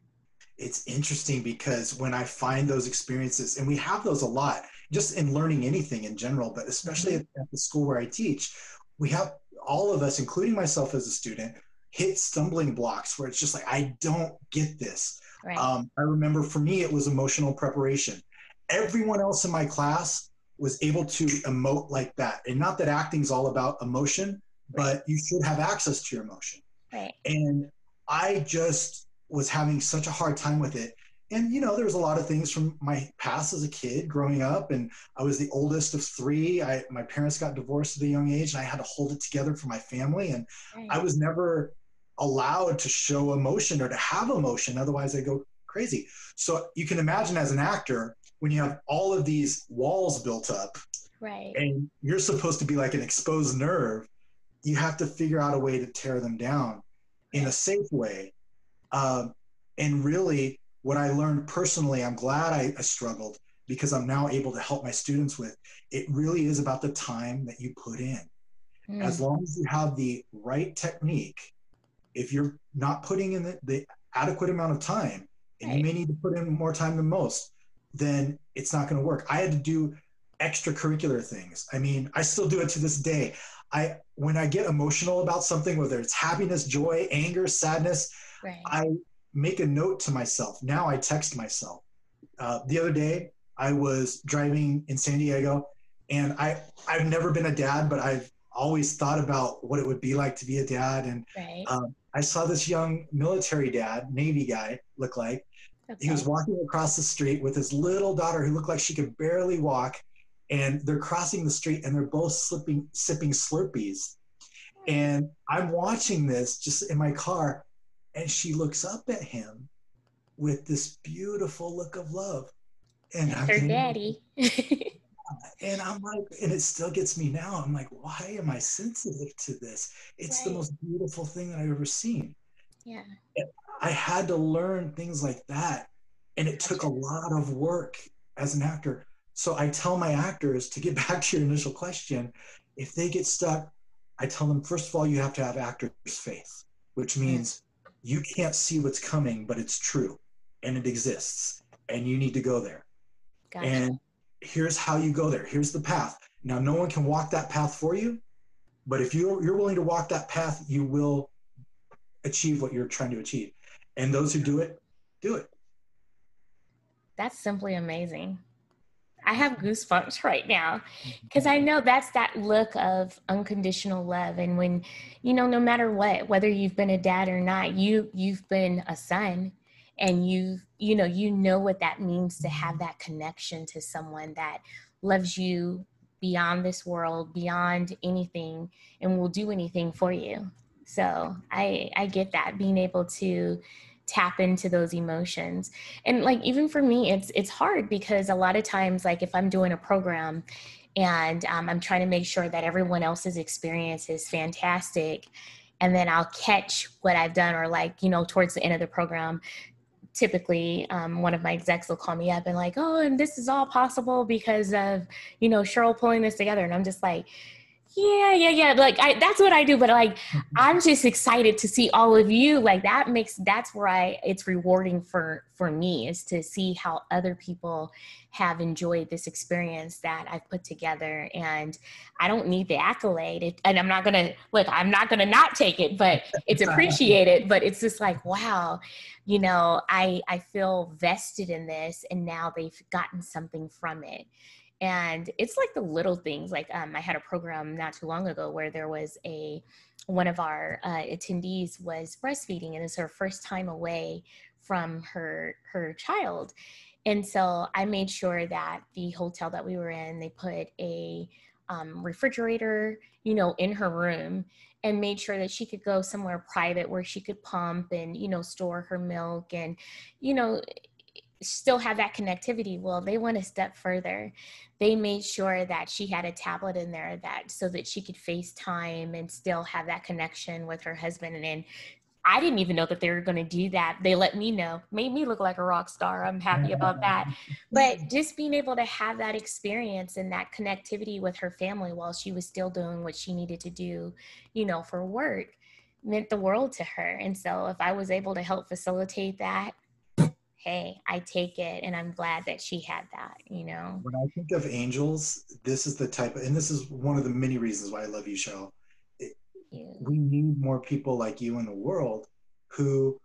[SPEAKER 2] It's interesting because when i find those experiences and we have those a lot just in learning anything in general but especially mm-hmm. at, the school where i teach we have all of us including myself as a student hit stumbling blocks where it's just like i don't get this. Right. um, i remember for me it was emotional preparation. Everyone else in my class was able to emote like that. And not that acting is all about emotion but you should have access to your emotion
[SPEAKER 1] Right.
[SPEAKER 2] And I just was having such a hard time with it. And you know, there was a lot of things from my past as a kid growing up, and I was the oldest of three. I my parents got divorced at a young age, and I had to hold it together for my family. And right. I was never allowed to show emotion or to have emotion, otherwise I go crazy. So you can imagine as an actor when you have all of these walls built up,
[SPEAKER 1] right?
[SPEAKER 2] And you're supposed to be like an exposed nerve you have to figure out a way to tear them down in a safe way. Um, and really, what I learned personally, I'm glad I, I struggled because I'm now able to help my students with. It really is about the time that you put in. Mm. As long as you have the right technique, if you're not putting in the, the adequate amount of time, and right. you may need to put in more time than most, then it's not going to work. I had to do extracurricular things. I mean, I still do it to this day. I when I get emotional about something, whether it's happiness, joy, anger, sadness, right. I make a note to myself. Now I text myself. Uh, the other day, I was driving in San Diego, and I I've never been a dad, but I've always thought about what it would be like to be a dad. And right. um, I saw this young military dad, Navy guy, look like. That's he was walking across the street with his little daughter who looked like she could barely walk and they're crossing the street and they're both slipping, sipping Slurpees. And I'm watching this just in my car, and she looks up at him with this beautiful look of love.
[SPEAKER 1] And That's I'm her thinking, daddy.
[SPEAKER 2] and I'm like, and it still gets me now. I'm like, why am I sensitive to this? It's right. the most beautiful thing that I've ever seen.
[SPEAKER 1] Yeah.
[SPEAKER 2] And I had to learn things like that. And it took a lot of work as an actor so I tell my actors to get back to your initial question, if they get stuck, I tell them, first of all, you have to have actors' faith, which means you can't see what's coming, but it's true and it exists. and you need to go there.
[SPEAKER 1] Gotcha.
[SPEAKER 2] And here's how you go there. Here's the path. Now, no one can walk that path for you, but if you're, you're willing to walk that path, you will achieve what you're trying to achieve. And those who do it, do it.
[SPEAKER 1] That's simply amazing. I have goosebumps right now mm-hmm. because I know that's that look of unconditional love. And when, you know, no matter what, whether you've been a dad or not, you you've been a son and you you know you know what that means to have that connection to someone that loves you beyond this world beyond anything and will do anything for you so i i get that being able to tap into those emotions. And like even for me it's it's hard because a lot of times like if i'm doing a program and um, i'm trying to make sure that everyone else's experience is fantastic and then i'll catch what i've done or like you know towards the end of the program typically um, one of my execs will call me up and like oh and this is all possible because of you know cheryl pulling this together. And i'm just like yeah yeah yeah like I, that's what i do but like mm-hmm. i'm just excited to see all of you like that makes that's where i it's rewarding for for me is to see how other people have enjoyed this experience that i've put together and i don't need the accolade it, and i'm not gonna look i'm not gonna not take it but it's appreciated but it's just like wow you know i i feel vested in this and now they've gotten something from it and it's like the little things like um, i had a program not too long ago where there was a one of our uh, attendees was breastfeeding and it's her first time away from her her child. And so i made sure that the hotel that we were in they put a um, refrigerator you know in her room and made sure that she could go somewhere private where she could pump and you know store her milk and you know still have that connectivity well they went a step further they made sure that she had a tablet in there that so that she could facetime and still have that connection with her husband and, and I didn't even know that they were going to do that. They let me know, made me look like a rock star. I'm happy about that. But just being able to have that experience and that connectivity with her family while she was still doing what she needed to do, you know, for work meant the world to her. And so if I was able to help facilitate that, hey, I take it. And I'm glad that she had that, you know.
[SPEAKER 2] When I think of angels, this is the type of, and this is one of the many reasons why I love you, Cheryl. We need more people like you in the world who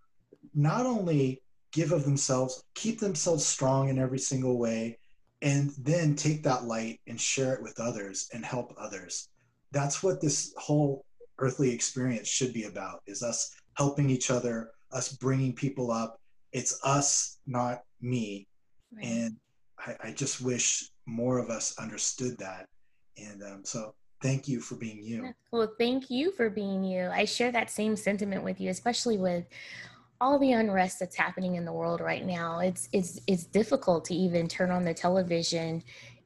[SPEAKER 2] not only give of themselves, keep themselves strong in every single way, and then take that light and share it with others and help others. That's what this whole earthly experience should be about is us helping each other, us bringing people up, it's us, not me. Right. And I, I, just wish more of us understood that. And um, so thank you for being you.
[SPEAKER 1] Well, thank you for being you. I share that same sentiment with you, especially with all the unrest that's happening in the world right now. It's it's it's difficult to even turn on the television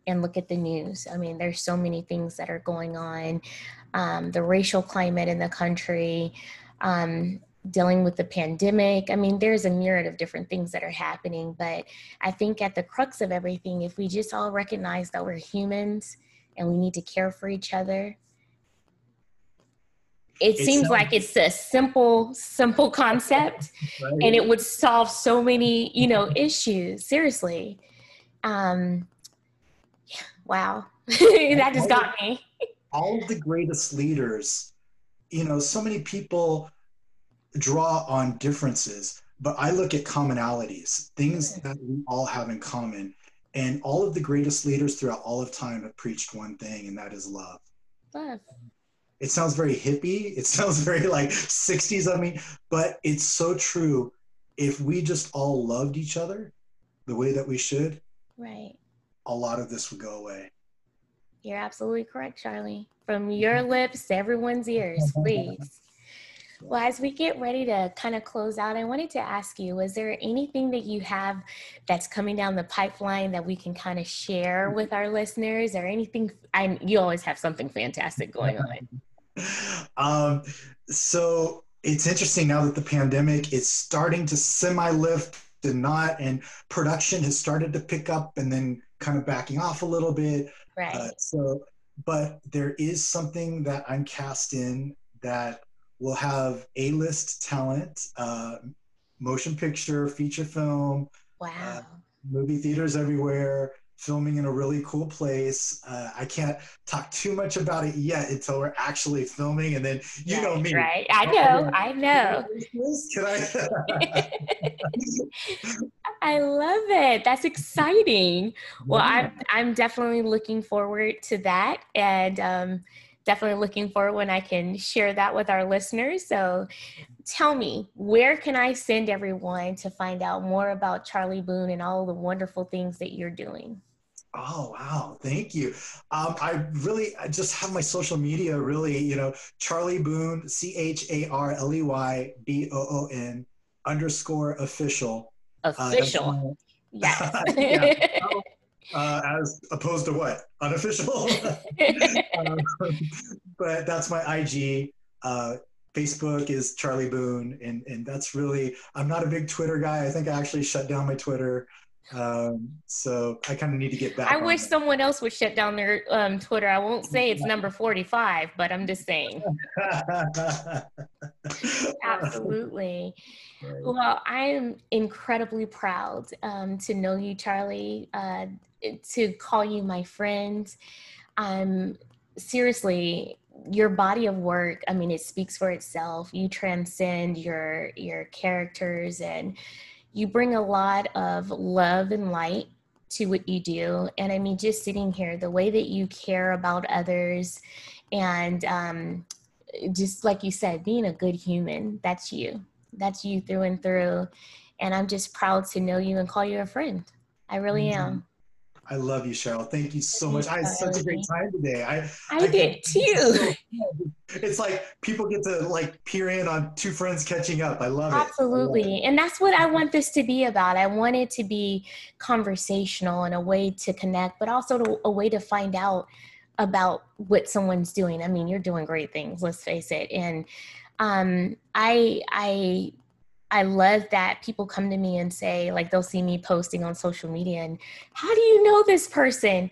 [SPEAKER 1] and look at the news. I mean, there's so many things that are going on. Um, the racial climate in the country, um, dealing with the pandemic. I mean, there's a myriad of different things that are happening, but I think at the crux of everything, if we just all recognize that we're humans and we need to care for each other, it, it seems like it's a simple, simple concept right. and it would solve so many, you know, issues. Seriously. Um, wow. that just got me.
[SPEAKER 2] all of the greatest leaders, you know, so many people draw on differences, but I look at commonalities, things that we all have in common. And all of the greatest leaders throughout all of time have preached one thing, and that is love.
[SPEAKER 1] Love.
[SPEAKER 2] It sounds very hippie. It sounds very like 60s of me, but it's so true. If we just all loved each other the way that we should,
[SPEAKER 1] right,
[SPEAKER 2] a lot of this would go away.
[SPEAKER 1] You're absolutely correct, Charley. From your lips to everyone's ears, please. Well, as we get ready to kind of close out, I wanted to ask you, is there anything that you have that's coming down the pipeline that we can kind of share with our listeners or anything? I, you always have something fantastic going on.
[SPEAKER 2] um, so it's interesting now that the pandemic is starting to semi-lift and not, and production has started to pick up and then kind of backing off a little bit.
[SPEAKER 1] Right. Uh,
[SPEAKER 2] so, but there is something that I'm cast in that We'll have A-list talent, uh, motion picture, feature film.
[SPEAKER 1] Wow. Uh,
[SPEAKER 2] movie theaters everywhere, filming in a really cool place. Uh, I can't talk too much about it yet until we're actually filming, and then you
[SPEAKER 1] right,
[SPEAKER 2] know me.
[SPEAKER 1] Right, I know, I know.
[SPEAKER 2] Can I?
[SPEAKER 1] I love it. That's exciting. Well, I'm I'm definitely looking forward to that, and um, definitely looking forward when I can share that with our listeners. So, tell me, where can I send everyone to find out more about Charley Boon and all the wonderful things that you're doing?
[SPEAKER 2] Oh wow, thank you. Um, I really I just have my social media really, you know, Charley Boon, C H A R L E Y B O O N underscore official.
[SPEAKER 1] Official. Uh, yes.
[SPEAKER 2] yeah. uh, as opposed to what unofficial. um, but that's my IG. Uh, Facebook is Charley Boon, and and that's really. I'm not a big Twitter guy. I think I actually shut down my Twitter. Um, so I kind of need to get back.
[SPEAKER 1] I wish it. someone else would shut down their um, Twitter. I won't say it's number 45, but I'm just saying. Absolutely. Well, I am incredibly proud um, to know you, Charley, uh, to call you my friend. I'm seriously your body of work i mean it speaks for itself you transcend your your characters and you bring a lot of love and light to what you do. And i mean just sitting here the way that you care about others and um, just like you said being a good human that's you. That's you through and through. And i'm just proud to know you and call you a friend. I really mm-hmm. am
[SPEAKER 2] I love you, Cheryl. Thank you so much. I had such a great time today. I
[SPEAKER 1] I, I did too.
[SPEAKER 2] it's like people get to like peer in on two friends catching up. I love
[SPEAKER 1] Absolutely. it. Absolutely. And that's what I want this to be about. I want it to be conversational and a way to connect, but also to, a way to find out about what someone's doing. I mean, you're doing great things, let's face it. And um, I I I love that people come to me and say, like, they'll see me posting on social media, and how do you know this person?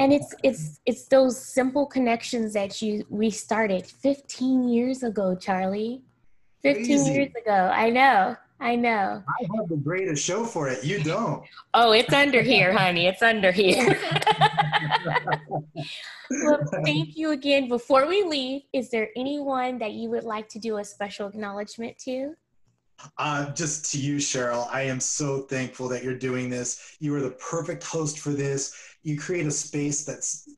[SPEAKER 1] And it's it's it's those simple connections that you we started 15 years ago, Charley. 15 Easy. years ago. I know. I know.
[SPEAKER 2] I have the greatest show for it. You don't.
[SPEAKER 1] Oh, it's under here, honey. It's under here. well, thank you again. Before we leave, is there anyone that you would like to do a special acknowledgement to?
[SPEAKER 2] Uh, just to you, Cheryl, I am so thankful that you're doing this. You are the perfect host for this. You create a space that's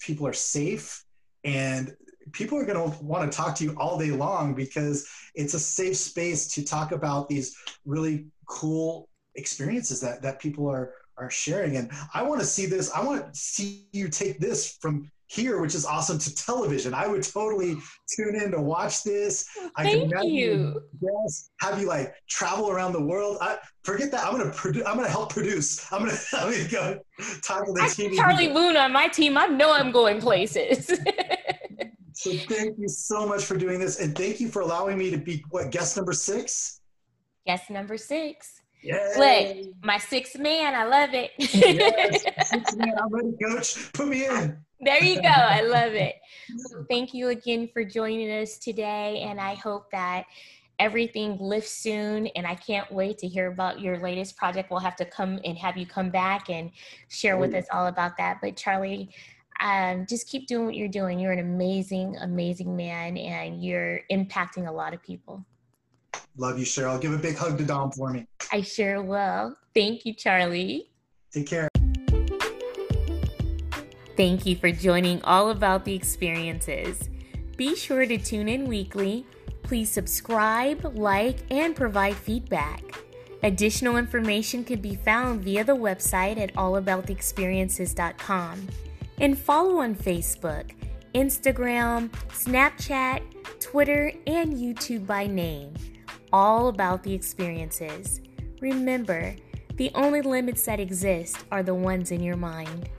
[SPEAKER 2] people are safe and people are going to want to talk to you all day long because it's a safe space to talk about these really cool experiences that that people are are sharing and i want to see this i want to see you take this from here, which is awesome, to television. I would totally tune in to watch this.
[SPEAKER 1] I Thank you.
[SPEAKER 2] Yes, have you like travel around the world. I forget that. I'm gonna produce. I'm gonna help produce. I'm gonna. I'm gonna go talk to the team.
[SPEAKER 1] Charley Boon on my team. I know I'm going places.
[SPEAKER 2] so thank you so much for doing this, and thank you for allowing me to be what guest number six.
[SPEAKER 1] Guest number six. Yeah. Look, my sixth man. I love it.
[SPEAKER 2] yes, sixth man. I'm ready, coach. Put me in.
[SPEAKER 1] There you go. I love it. thank you again for joining us today. And I hope that everything lifts soon. And I can't wait to hear about your latest project. We'll have to come and have you come back and share with us all about that. But Charley, um, just keep doing what you're doing. You're an amazing, amazing man, and you're impacting a lot of people.
[SPEAKER 2] Love you, Cheryl. Give a big hug to Dom for me.
[SPEAKER 1] I sure will. Thank you, Charley.
[SPEAKER 2] Take care.
[SPEAKER 1] Thank you for joining All About the Experiences. Be sure to tune in weekly. Please subscribe, like, and provide feedback. Additional information can be found via the website at allabouttheexperiences.com and follow on Facebook, Instagram, Snapchat, Twitter, and YouTube by name. All about the experiences. Remember, the only limits that exist are the ones in your mind.